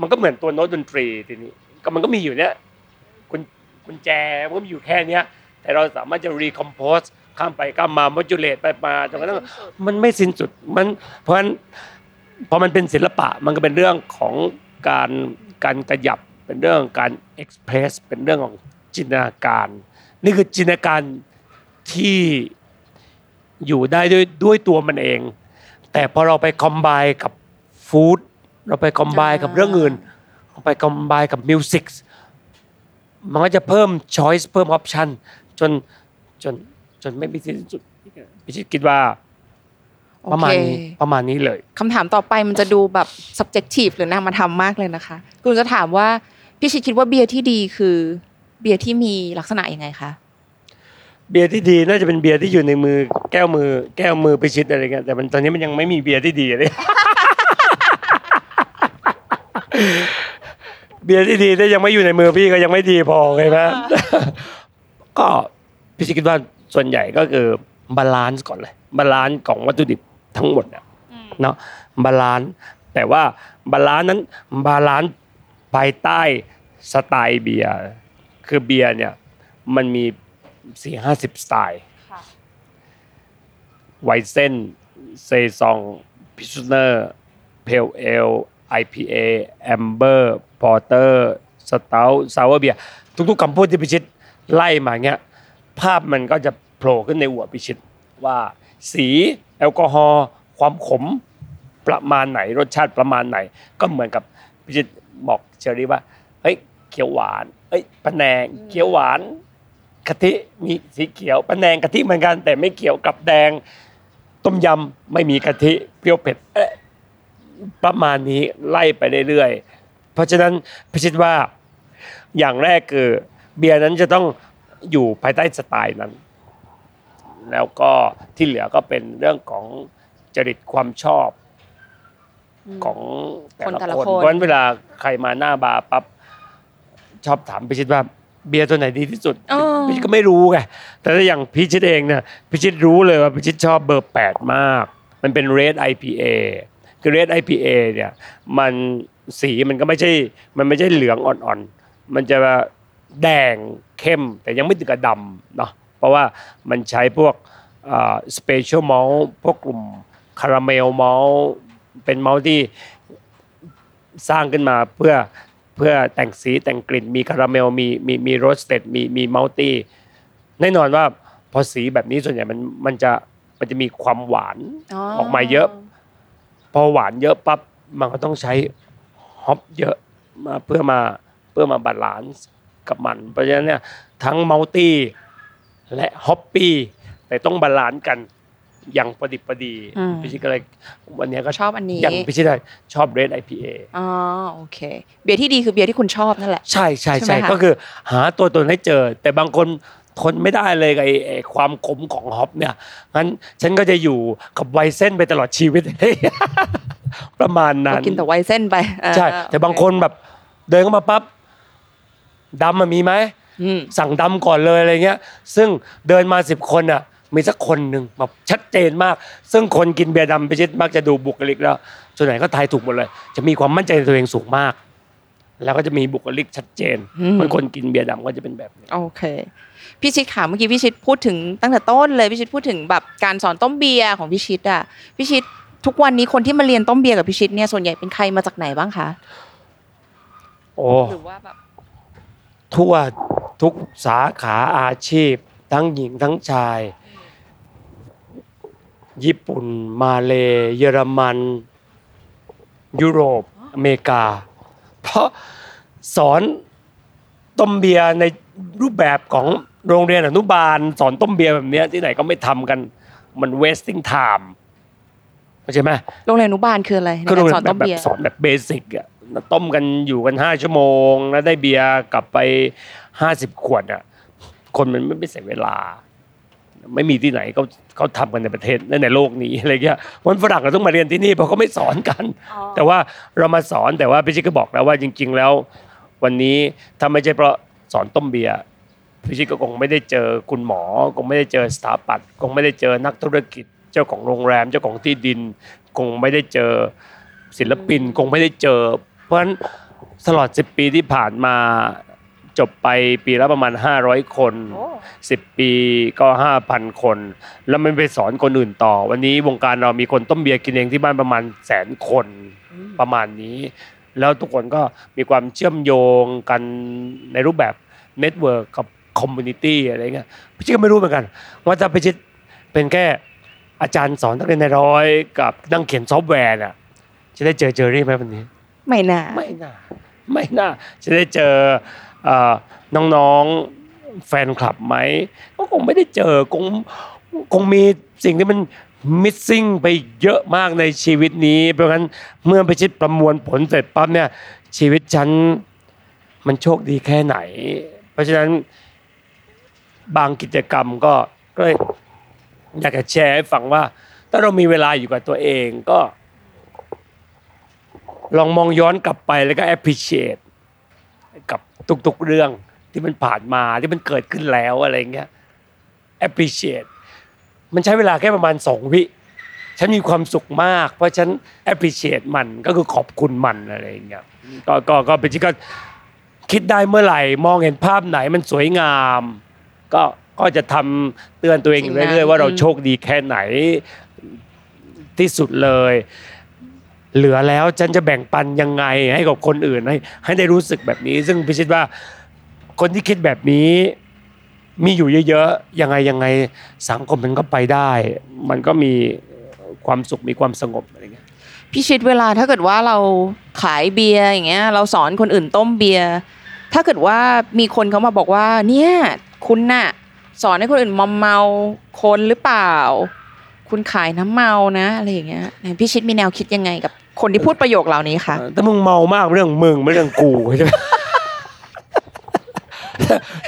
มันก็เหมือนตัวโน้ตดนตรีทีนี้ก็มันก็มีอยู่เนี้ยกุญกุญแจมันก็มีอยู่แค่เนี้ย แต่เราสามารถจะ recompose ข้ามไปข้ามมา modulate ไปมาจนกระทั่งมันไม่สิ้นสุดมันเพราะฉะนั้นพอมันเป็นศิลปะมันก็เป็นเรื่องของการการกระยับเป็นเรื่องของการ express เป็นเรื่องของจินตนาการ นี่คือจินตนาการ ที่อยู่ได้ด้วยด้วยตัวมันเอง แต่พอเราไปคอมไบกับฟู้ดเราไปคอมไบกับเรื่องอื่นเราไปคอมไบกับมิวสิกมันก็จะเพิ่มช้อยส์เพิ่มออปชันจนจนจนไม่มีสิ้นสุดพี่ชิดคิดว่าประมาณนี้โอเคประมาณนี้เลยคำถามต่อไปมันจะดูแบบ subjective หรือนามธรรมมากเลยนะคะคุณจะถามว่าพี่ชิดคิดว่าเบียร์ที่ดีคือ เบียร์ที่มีลักษณะยังไงคะ เบียร์ที่ดีน่าจะเป็นเบียร์ที่อยู่ในมือแก้วมือ แก้วมือไปชิดอะไรเงี้ยแต่มันตอนนี้มันยังไม่มีเบียร์ที่ดีเลยเบียร์ที่ดีถ้ายังไม่อยู่ในมือพี่ก็ยังไม่ดีพอเลยนะก็พี่คิดว่าส่วนใหญ่ก็คือ balance ก่อนเลย balance ของวัตถุดิบทั้งหมดอะเนาะ balance แต่ว่า balance นั้น balance ภายใต้สไตล์เบียร์คือเบียร์เนี่ยมันมี สี่ห้าสิบสไตล์ค่ะ Weizen Saisonพิชเนอร์เพลเอล IPA แอมเบอร์พอร์เตอร์สต u ลซาวเบียทุกๆคำพูดที่พี่ชิดไล่มาเงี้ยภาพมันก็จะโผล่ขึ้นในหัวพี่ชิดว่าสีแอลกอฮอล์ความขมประมาณไหนรสชาติประมาณไหน ก็เหมือนกับพี่ชิดบอกเชอรี่ว่าเฮ้ยเขียวหวานเอ้ยปะแนงเขียวหวาน กะทิมีสีเขียวปะแนงกะทิเหมือนกัน แต่ไม่เขียวกับแดง ต้มยำไม่มีกะทิเปรี้ยวเผ็ดเอ๊ะประมาณนี้ไล่ไปเรื่อยๆเพราะฉะนั้นพิชิตว่าอย่างแรกคือเบียร์นั้นจะต้องอยู่ภายใต้สไตล์นั้น แล้วก็ที่เหลือก็เป็นเรื่องของจริตความชอบของแต่คนแต่ละละคนคนเพราะฉะนั้นเวลาใครมาหน้าบาร์ปั๊บชอบถามพิชิตว่า เบียร์ตัวไหนดีที่สุดเออพิชิตก็ไม่รู้ไงแต่ถ้าอย่างพี่ชิดเองเนี่ยพี่ชิดรู้เลยว่าพี่ชิดชอบเบอร์แปดมาก มันเป็น red IPA คือ red IPA เนี่ยมันสีมันก็ไม่ใช่มันไม่ใช่เหลืองอ่อนๆมันจะแดงเข้มแต่ยังไม่ถึงกับดำเนาะเพราะว่ามันใช้พวก special malt พวกกลุ่ม caramel malt เป็นมอลต์ที่สร้างขึ้นมาเพื่อ เพื่อแต่งสีแต่งกลิ่นมีคาราเมลมีมีมี roasted มีมี maltyแน่นอนว่าพอสีแบบนี้ส่วนใหญ่มันมันจะมันจะมีความหวานออกมาเยอะ พอหวานเยอะปั๊บมันก็ต้องใช้ hop เยอะมาเพื่อมาเพื่อมา balance กับมัน เพราะฉะนั้นเนี่ยทั้ง malty และ hoppy แต่ต้อง balance กัน อย่างพอดิบพอดีอืมพี่ชิดก็เลยวันเนี้ยก็ชอบอันนี้อย่างพี่ชิดอะชอบเรด IPA อ๋อโอเค เบียร์ที่ดีคือเบียร์ที่คุณชอบนั่นแหละ ใช่ใช่ใช่ใช่ไหมคะก็คือหาตัวตนให้เจอ แต่บางคนทนไม่ได้เลยกับไอ้ไอ้ความขมของฮอปเนี่ยงั้นฉันก็จะอยู่กับไวเส้นไปตลอดชีวิตประมาณนั้ก็นกินแต่ไวน์เส้นไปอ่าใช่แต่บางคนแบบเดินเข้ามาปั๊บดำมันมีไหมอืมสั่งดำก่อนเลยอะไรเงี้ย ซึ่งเดินมาสิบคนอะ มีสักคนหนึ่งแบบชัดเจนมาก ซึ่งคนกินเบียร์ดำไปชิดมักจะดูบุคลิกแล้วส่วนไหนก็ทายถูกหมดเลย จะมีความมั่นใจในตัวเองสูงมาก แล้วก็จะมีบุคลิกชัดเจนอืมบางคนกินเบียร์ดำก็จะเป็นแบบนี้โอเคพี่ชิดค่ะเมื่อกี้พี่ชิดพูดถึงตั้งแต่ต้นเลยพี่ชิดพูดถึงแบบการสอนต้มเบียร์ของพี่ชิดอะพี่ชิดทุกวันนี้คนที่มาเรียนต้มเบียร์กับพี่ชิดเนี่ยส่วนใหญ่เป็นใครมาจากไหนบ้างคะโอ้หรือว่าแบบทั่วทุกสาขาอาชีพ ทั้งหญิงทั้งชาย ญี่ปุ่น มาเลเยอรมัน ยุโรป อเมริกา เพราะสอนต้มเบียร์ในรูปแบบของโรงเรียนอนุบาล สอนต้มเบียร์แบบเนี้ยที่ไหนก็ไม่ทำกันมัน wasting time เข้าใจไหมโรงเรียนอนุบาลคืออะไรในก็โรกางรเรียสอนนแบต้บมแบเบียบร์สอนแบบเบสิกอะต้มกันอยู่กันห้าชั่วโมง แล้วได้เบียร์กลับไปห้าสิบขวดอะคนมันไม่ไม่เสียเวลา ไม่มีที่ไหนเขาเขาทำกันในประเทศในในโลกนี้อะไรเงี้ยวันฝรั่งเราต้องมาเรียนที่นี่เพราะเขาไม่สอนกัน แต่ว่าเรามาสอนแต่ว่าพี่ชิดก็บอกแล้วว่าจริง ๆ แล้ว วันนี้ถ้าไม่ใช่เพราะสอนต้มเบียร์พี่ชิดก็คงไม่ได้เจอคุณหมอ คงไม่ได้เจอสถาปัตย์คงไม่ได้เจอนักธุรกิจ เจ้าของโรงแรม เจ้าของที่ดิน คงไม่ได้เจอศิลปิน คงไม่ได้เจอ เพราะฉะนั้นตลอด10ปีที่ผ่านมา จบไปปีละประมาณ 500 คน 10 ปีก็ 5,000 คน แล้วมันไปสอนคนอื่นต่อ วันนี้วงการเรามีคนต้มเบียร์กินเองที่บ้านประมาณแสนคนประมาณนี้ แล้วทุกคนก็มีความเชื่อมโยงกันในรูปแบบ network กับ community อะไรเงี้ยพี่ชิดก็ไม่รู้เหมือนกัน ว่าจะ พี่ชิดเป็นแค่อาจารย์สอนนักเรียนในร้อยกับนั่งเขียนซอฟต์แวร์น่ะจะได้เจอเจอรี่ไหมวันนี้ ไม่น่าไม่น่าไม่น่าจะได้เจอเอ่อ น้องๆแฟนคลับไหมก็คงไม่ได้เจอคงคงมีสิ่งที่มัน missing ไปเยอะมากในชีวิตนี้ เพราะงั้นเมื่อพี่ชิตประมวลผลเสร็จปั๊บเนี่ยชีวิตฉันมันโชคดีแค่ไหน เพราะฉะนั้นบางกิจกรรมก็ก็เลยอยากจะแชร์ให้ฟังว่า ถ้าเรามีเวลาอยู่กับตัวเองก็ ลองมองย้อนกลับไปแล้วก็ appreciate กับทุกๆเรื่องที่มันผ่านมาที่มันเกิดขึ้นแล้วอะไรเงี้ย appreciate มันใช้เวลาแค่ประมาณสองวิฉันมีความสุขมาก เพราะฉัน appreciate มันก็คือขอบคุณมันอะไรเงี้ยก็ก็ก็เป็นที่ก็คิดได้เมื่อไหร่ มองเห็นภาพไหนมันสวยงาม ก็ก็จะทำเตือนตัวเองอยู่เรื่อยๆว่าเราโชคดีแค่ไหนที่สุดเลย เหลือแล้วฉันจะแบ่งปันยังไงให้กับคนอื่นให้ให้ได้รู้สึกแบบนี้ ซึ่งพิชิตว่าคนที่คิดแบบนี้มีอยู่เยอะๆยังไงยังไงสังคมมันก็ไปได้ มันก็มีความสุขมีความสงบอะไรเงี้ยพี่ชิดเวลาถ้าเกิดว่าเราขายเบียร์อย่างเงี้ย เราสอนคนอื่นต้มเบียร์ถ้าเกิดว่ามีคนเขามาบอกว่า เนี่ยคุณน่ะสอนให้คนอื่นมอมเมาคนหรือเปล่า คุณขายน้ำเมานะอะไรอย่างเงี้ยพี่ชิดมีแนวคิดยังไงกับ คนที่พูดประโยคเหล่านี้คะแต่มึงเมามากเรื่องมึงไม่เรื่องกูใช่ไหม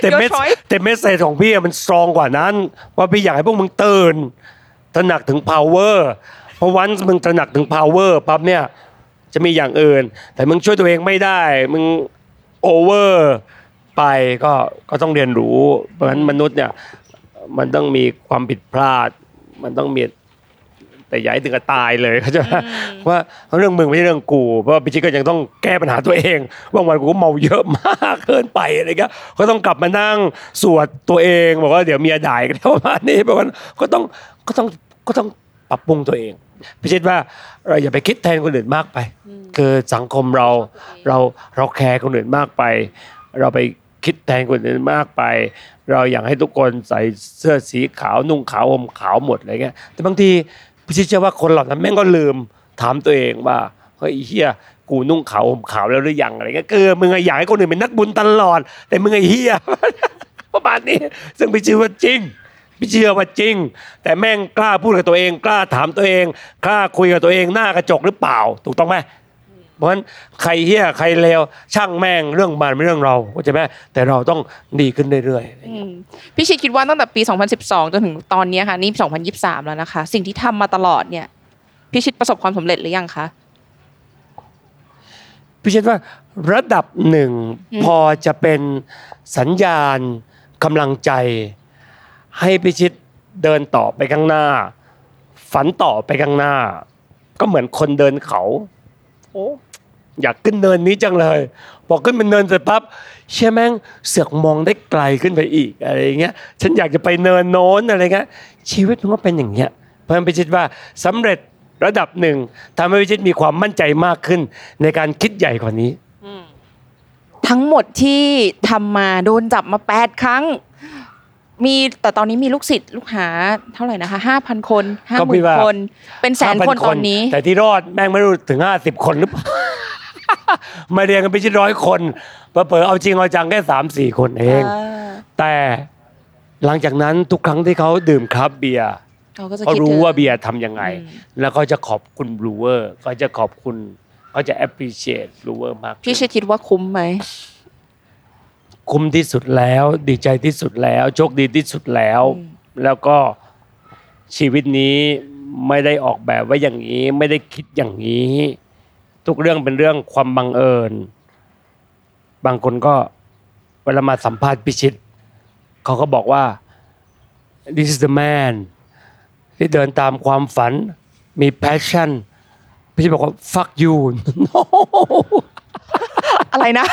แต่เมส Your choice แต่เมสเซจของพี่อะมันสตรองกว่านั้น ว่าพี่อยากให้พวกมึงตื่นตระหนักถึง power เพราะวันมึงตระหนักถึง power ปั๊บเนี่ย จะมีอย่างอื่น แต่มึงช่วยตัวเองไม่ได้ มึงโอเวอร์ไปก็ก็ต้องเรียนรู้ เพราะฉะนั้นมนุษย์เนี่ยมันต้องมีความผิดพลาด มันต้องมี แต่อย่าให้ถึงกับตายเลยเขาใจไหมว่าเรื่องมึงไม่ใช่เรื่องกูเพราะว่าพิชิตก็ยังต้องแก้ปัญหาตัวเองบางวันกูก็เมาเยอะมากเกินไปอะไรเงี้ยก็ต้องกลับมานั่งสวดตัวเองบอกว่าเดี๋ยวเมียด่ายกันประมาณนี้ประมาณก็ต้องก็ต้องก็ต้องปรับปรุงตัวเองพิชิตว่าเราอย่าไปคิดแทนคนอื่นมากไป คือสังคมเราเราเราแคร์คนอื่นมากไป เราไปคิดแทนคนอื่นมากไป เราอยากให้ทุกคนใส่เสื้อสีขาวนุ่งขาวห่มขาวหมดอะไรเงี้ยแต่บางที พี่เชื่อว่าคนเหล่านั้นแม่งก็ลืมถามตัวเองว่าเฮ้ยเฮียกูนุ่งขาวห่มขาวแล้วหรือยังอะไรเงี้ยเออมึงอะอยากให้คนอื่นเป็นนักบุญตลอด แต่มึงไอ้เฮียประมาณนี้ ซึ่งพี่เชื่อว่าจริงพี่เชื่อว่าจริง แต่แม่งกล้าพูดกับตัวเอง กล้าถามตัวเอง กล้าคุยกับตัวเองหน้ากระจกหรือเปล่า ถูกต้องไหม เพราะฉะนั้นใครเฮี้ยใครเลวช่างแม่งเรื่องมันไม่เรื่องเราเข้าใจไหมแต่เราต้องดีขึ้นเรื่อยอืมพี่ชิดคิดว่าตั้งแต่ปี 2012 จนถึงตอนเนี้ยค่ะนี่ 2023 แล้วนะคะ สิ่งที่ทำมาตลอดเนี่ยพี่ชิดประสบความสำเร็จหรือยังคะๆพี่เชื่อว่าระดับหนึ่งอืมพอจะเป็นสัญญาณกำลังใจ ให้พิชิตเดินต่อไปข้างหน้า ฝันต่อไปข้างหน้า ก็เหมือนคนเดินเขาโอ้ อยากขึ้นเนินนี้จังเลยพอขึ้นเป็นเนินเสร็จปั๊บเชื่อแม่งเสือกมองได้ไกลขึ้นไปอีกอะไรอย่างเงี้ยฉันอยากจะไปเนินโน้นอะไรเงี้ยชีวิตมันก็เป็นอย่างเงี้ยเพราะฉะนั้นพิชิตว่าสำเร็จระดับหนึ่งทำให้พิชิตมีความมั่นใจมากขึ้น ในการคิดใหญ่กว่านี้ทั้งหมดที่ทำมาโดนจับมา8ครั้ง มีแต่ตอนนี้มีลูกศิษย์ลูกหาเท่าไหร่นะคะ5,000คนก็พี่ว่า50,000คน เป็นแสนคน5,000ตอนนี้ แต่ที่รอดแม่งไม่รู้ถึงห้าสิบคนหรือเปล่า มาเรียนกันไปชิดร้อยคนเผลอๆเอาจริงเอาจังแค่สามสี่คนเองอ่าแต่หลังจากนั้นทุกครั้งที่เขาดื่มครับเบียร์เขาก็จะเขาคิดรู้ถึงว่าเบียร์ทำยังไงอืมแล้วก็จะขอบคุณ brewer ก็จะขอบคุณก็เขาจะ appreciate รู้ว่ามากขึ้นพี่ชิดคิดว่าคุ้มไหม คุ้มที่สุดแล้ว ดีใจที่สุดแล้ว โชคดีที่สุดแล้วอืมแล้วก็ชีวิตนี้ไม่ได้ออกแบบไว้อย่างนี้ ไม่ได้คิดอย่างนี้ ทุกเรื่องเป็นเรื่องความบังเอิญ บางคนก็เวลามาสัมภาษณ์พี่ชิต เขาก็บอกว่า this is the man ที่เดินตามความฝันมี passion พิชิตบอกว่า fuck you no อะไรนะ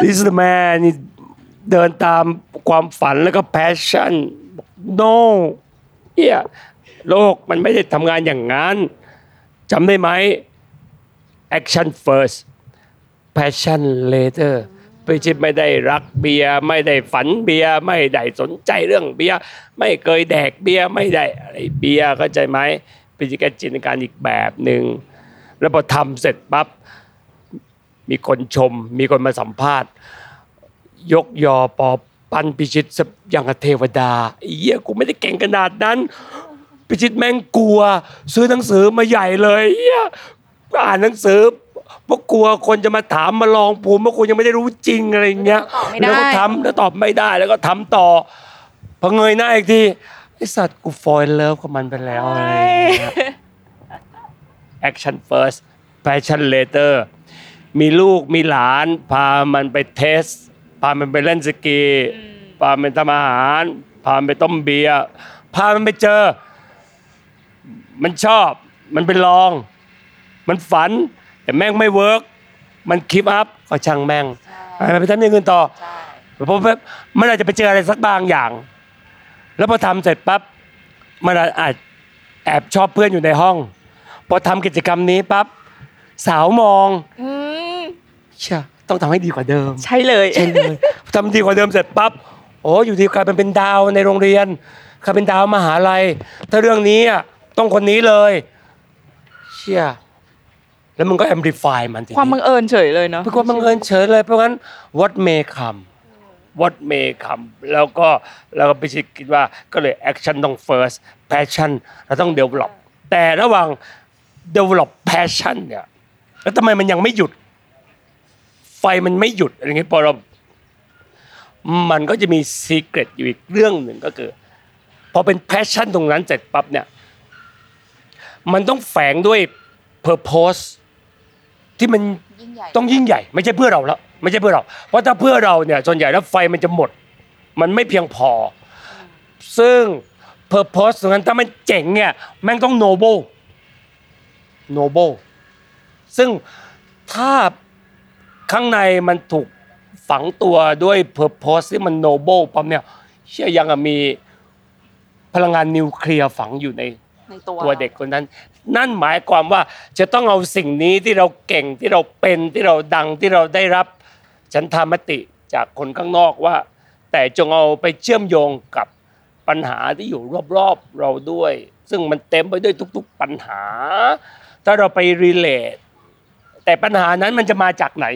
this is the man นี่เดินตามความฝันแล้วก็ passion no เฮียโลกมันไม่ได้ทำงานอย่างนั้น จำได้ไหม action first passion later ไม่ใช่ไม่ได้รักเบียร์ไม่ได้ฝันเบียร์ไม่ได้สนใจเรื่องเบียร์ไม่เคยแดกเบียร์ไม่ได้อะไรเบียร์เข้าใจไหมเป็นการจินตนาการอีกแบบหนึ่งแล้วพอทำเสร็จปั๊บมีคนชม มีคนมาสัมภาษณ์ ยกยอปอปันพิชิตสักอย่างเทวดาไอ้เหี้ยกูไม่ได้เก่งขนาดนั้น พิชิตแม่งกลัว ซื้อหนังสือมาใหญ่เลยเหี้ยอ่านหนังสือเพราะกลัวคนจะมาถามมาลองภูมิเพราะกูยังไม่ได้รู้จริงอะไรอย่างเงี้ยตอบไม่ได้แล้วก็ทำแล้วตอบไม่ได้แล้วก็ทำต่อพอเงยหน้าอีกทีไอสัตว์กูฟอยเลิฟกับมันไปแล้วอะไรอย่างเงี้ย action first passion later มีลูกมีหลานพามันไปเทส พามันไปเล่นสกี พามันทำอาหาร พามันไปต้มเบียร์ พามันไปเจอ มันชอบ มันไปลอง มันฝัน แต่แม่งไม่ work มัน give up ก็ช่างแม่งไปทำอย่างอื่นต่อเพราะว่ามันอาจจะไปเจออะไรสักบางอย่าง แล้วพอทำเสร็จปั๊บมันอาจแอบชอบเพื่อนอยู่ในห้อง พอทำกิจกรรมนี้ปั๊บสาวมองอืมเชื่อต้องทำให้ดีกว่าเดิม ใช่เลยใช่เลยทำดีกว่าเดิมเสร็จปั๊บโอ้อยู่ดีกลายเป็นเป็นดาวในโรงเรียนกลายเป็นดาวมหาลัย ถ้าเรื่องนี้อะ ต้องคนนี้เลย เชื่อแล้วมึงก็ amplify มันทีนี้ความบังเอิญเฉยเลยเนาะเป็นความบังเอิญเฉยเลยเพราะงั้น what may come what may come แล้วก็แล้วก็ไปคิดว่าก็เลย action ต้อง first passion เราต้อง develop แต่ระหว่าง develop passion เนี่ยแล้วทำไมมันยังไม่หยุด ไฟมันไม่หยุดอะไรเงี้ยพอเรา มันก็จะมี secret อยู่อีกเรื่องหนึ่งก็คือ พอเป็น passion ตรงนั้นเสร็จปั๊บเนี่ย มันต้องแฝงด้วย purpose ที่มันยิ่งใหญ่ต้องยิ่งใหญ่ ไม่ใช่เพื่อเราแล้วไม่ใช่เพื่อเรา เพราะถ้าเพื่อเราเนี่ยส่วนใหญ่แล้วไฟมันจะหมด มันไม่เพียงพอ ซึ่ง purpose ตรงนั้นถ้ามันเจ๋งเนี่ยแม่งต้อง noble noble ซึ่งถ้าข้างในมันถูกฝังตัวด้วย purpose ที่มัน noble ปั๊มเนี่ยเชื่อยังอะมีพลังงานนิวเคลียร์ฝังอยู่ใน ในตัว ตัวเด็กคนนั้น นั่นหมายความว่าจะต้องเอาสิ่งนี้ที่เราเก่งที่เราเป็นที่เราดังที่เราได้รับฉันทามติจากคนข้างนอกว่า แต่จงเอาไปเชื่อมโยงกับปัญหาที่อยู่รอบๆเราด้วย ซึ่งมันเต็มไปด้วยทุก ๆ ปัญหา ถ้าเราไปรีเลทแต่ปัญหานั้นมันจะมาจากไหน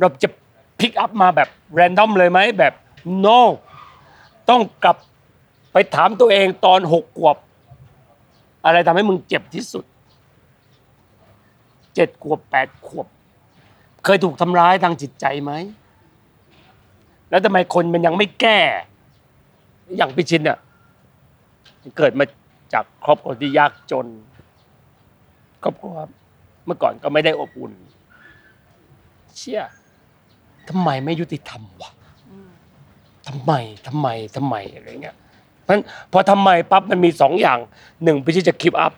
เราจะพิกอัพมาแบบแรนดอมเลยไหมแบบ no ต้องกลับ ไปถามตัวเองตอนหกขวบ อะไรทำให้มึงเจ็บที่สุดเจ็ดขวบแปดขวบ เคยถูกทำร้ายทางจิตใจไหม แล้วทำไมคนมันยังไม่แก้ อย่างพิชินเนี่ยเกิดมาจากครอบครัวที่ยากจน ครอบครัวเมื่อก่อนก็ไม่ได้อบอุ่น เชี่ยทำไมไม่ยุติธรรมวะทำไมทำไมทำไมอะไรเงี้ย เพราะฉะนั้นพอทำไมปั๊บมันมีสองอย่างหนึ่งพี่ชิตจะ give up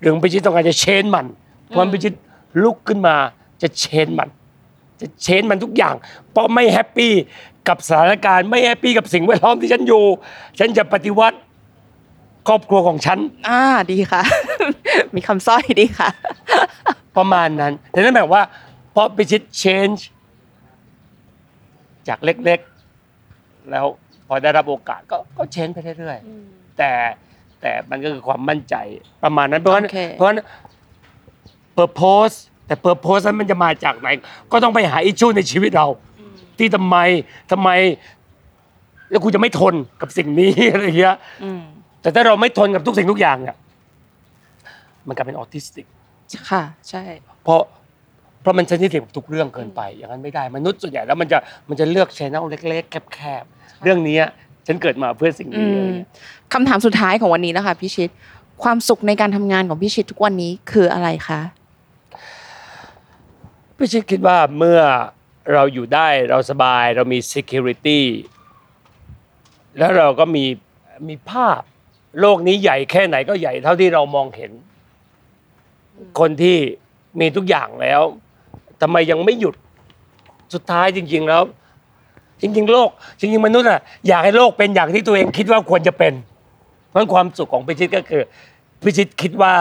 หรือพี่ชิตต้องการจะ change มันเพราะฉะนั้นพี่ชิตลุกขึ้นมาจะ change มัน จะ change มันทุกอย่าง เพราะไม่ happy กับสถานการณ์ไม่ happy กับสิ่งแวดล้อมที่ฉันอยู่ ฉันจะปฏิวัติครอบครัวของฉัน อ่าดีค่ะ มีคำสร้อยดีค่ะ ประมาณนั้น แต่นั่นหมายความว่าเพราะพิชิต change จากเล็กๆ แล้ว พอได้รับโอกาสก็ก็ change ไปเรื่อยๆแต่แต่มันก็คือความมั่นใจประมาณนั้นเพราะฉะนั้นโอเคเพราะฉะนั้น purpose แต่ purpose นั้นมันจะมาจากไหน ก็ต้องไปหาอิชชูในชีวิตเรา ที่ทำไมทำไม แล้วกูจะไม่ทนกับสิ่งนี้อะไรอย่างเงี้ยอืมแต่ถ้าเราไม่ทนกับทุกสิ่งทุกอย่างเนี่ยมันกลายเป็นออทิสติกค่ะ ใช่ เพราะเพราะมันเซนซิทีฟกับทุกเรื่องเกินไป อย่างนั้นไม่ได้มนุษย์ส่วนใหญ่แล้วมันจะมันจะเลือกชแนลเล็กๆ แคบๆ เรื่องนี้ฉันเกิดมาเพื่อสิ่งอืนี้มอะไรเงี้ยคำถามสุดท้ายของวันนี้นะคะพี่ชิดความสุขในการทำงานของพี่ชิดทุกวันนี้คืออะไรคะพี่ชิดคิดว่าเมื่อเราอยู่ได้เราสบายเรามี security แล้วเราก็มีมีภาพ โลกนี้ใหญ่แค่ไหนก็ใหญ่เท่าที่เรามองเห็น คนที่มีทุกอย่างแล้วทำไมยังไม่หยุดสุดท้ายจริง ๆ แล้ว จริง ๆ โลก จริง ๆ มนุษย์อะอยากให้โลกเป็นอย่างที่ตัวเองคิดว่าควรจะเป็น เพราะความสุขของพิชิตก็คือ พิชิตคิดว่า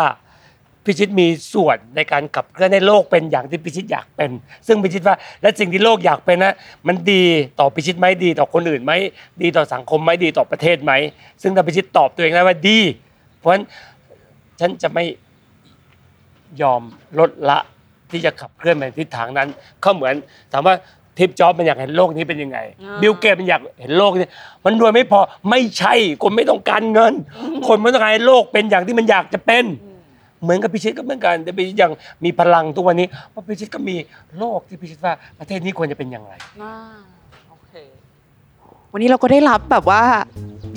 พิชิตมีส่วนในการขับเคลื่อนให้โลกเป็นอย่างที่พิชิตอยากเป็น ซึ่งพิชิตว่าและสิ่งที่โลกอยากเป็นนะมันดีต่อพิชิตไหมดี ต่อคนอื่นไหมดีต่อสังคมไหมดีต่อประเทศไหมซึ่งถ้าพิชิตตอบตัวเองได้ว่าดี เพราะฉะนั้นฉันจะไม่ยอมลดละที่จะขับเคลื่อนไปทิศทางนั้น ก็เหมือนถามว่า ทิปจ็อบมันอยากเห็นโลกนี้เป็นยังไงอ่าบิลเกตมันอยากเห็นโลกนี้ มันรวยไม่พอไม่ใช่คนไม่ต้องการเงิน คนไม่ต้องการให้โลกเป็นอย่างที่มันอยากจะเป็น เหมือนกับพิชิตก็เหมือนกันแต่พิชิตยังมีพลังทุกวันนี้เพราะพิชิตก็มีโลกที่พิชิตว่าประเทศนี้ควรจะเป็นอย่างไรวันนี้เราก็ได้รับแบบว่า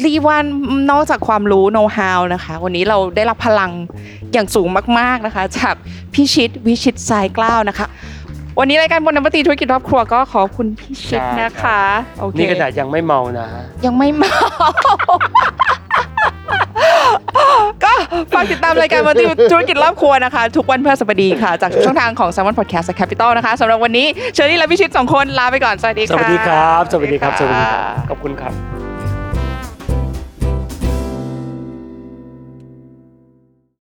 รีว่านอกจากความรู้โน้ตฮาวนะคะ วันนี้เราได้รับพลังอย่างสูงมาก ๆนะคะ จากพี่ชิดวิชิตสายกล้าวนะคะ วันนี้รายการบนน้ำปฏิธุรกิจรอบครัวก็ขอบคุณพี่ชิดนะคะโอเคนี่ขนาดยังไม่เมานะ ยังไม่เมา ก็ฝากติดตามรายการบนธุรกิจรอบครัวนะคะ ทุกวันพฤหัสบดีค่ะ จากช่องทางของ s ซ m o n Podcast และ Capital นะคะสำหรับวันนี้เชอรี่และพี่ชิดสองคนลาไปก่อน สวัสดีสค่ะวัสดีครับ สวัสดีครับสวัสดีครับขอบคุณครับ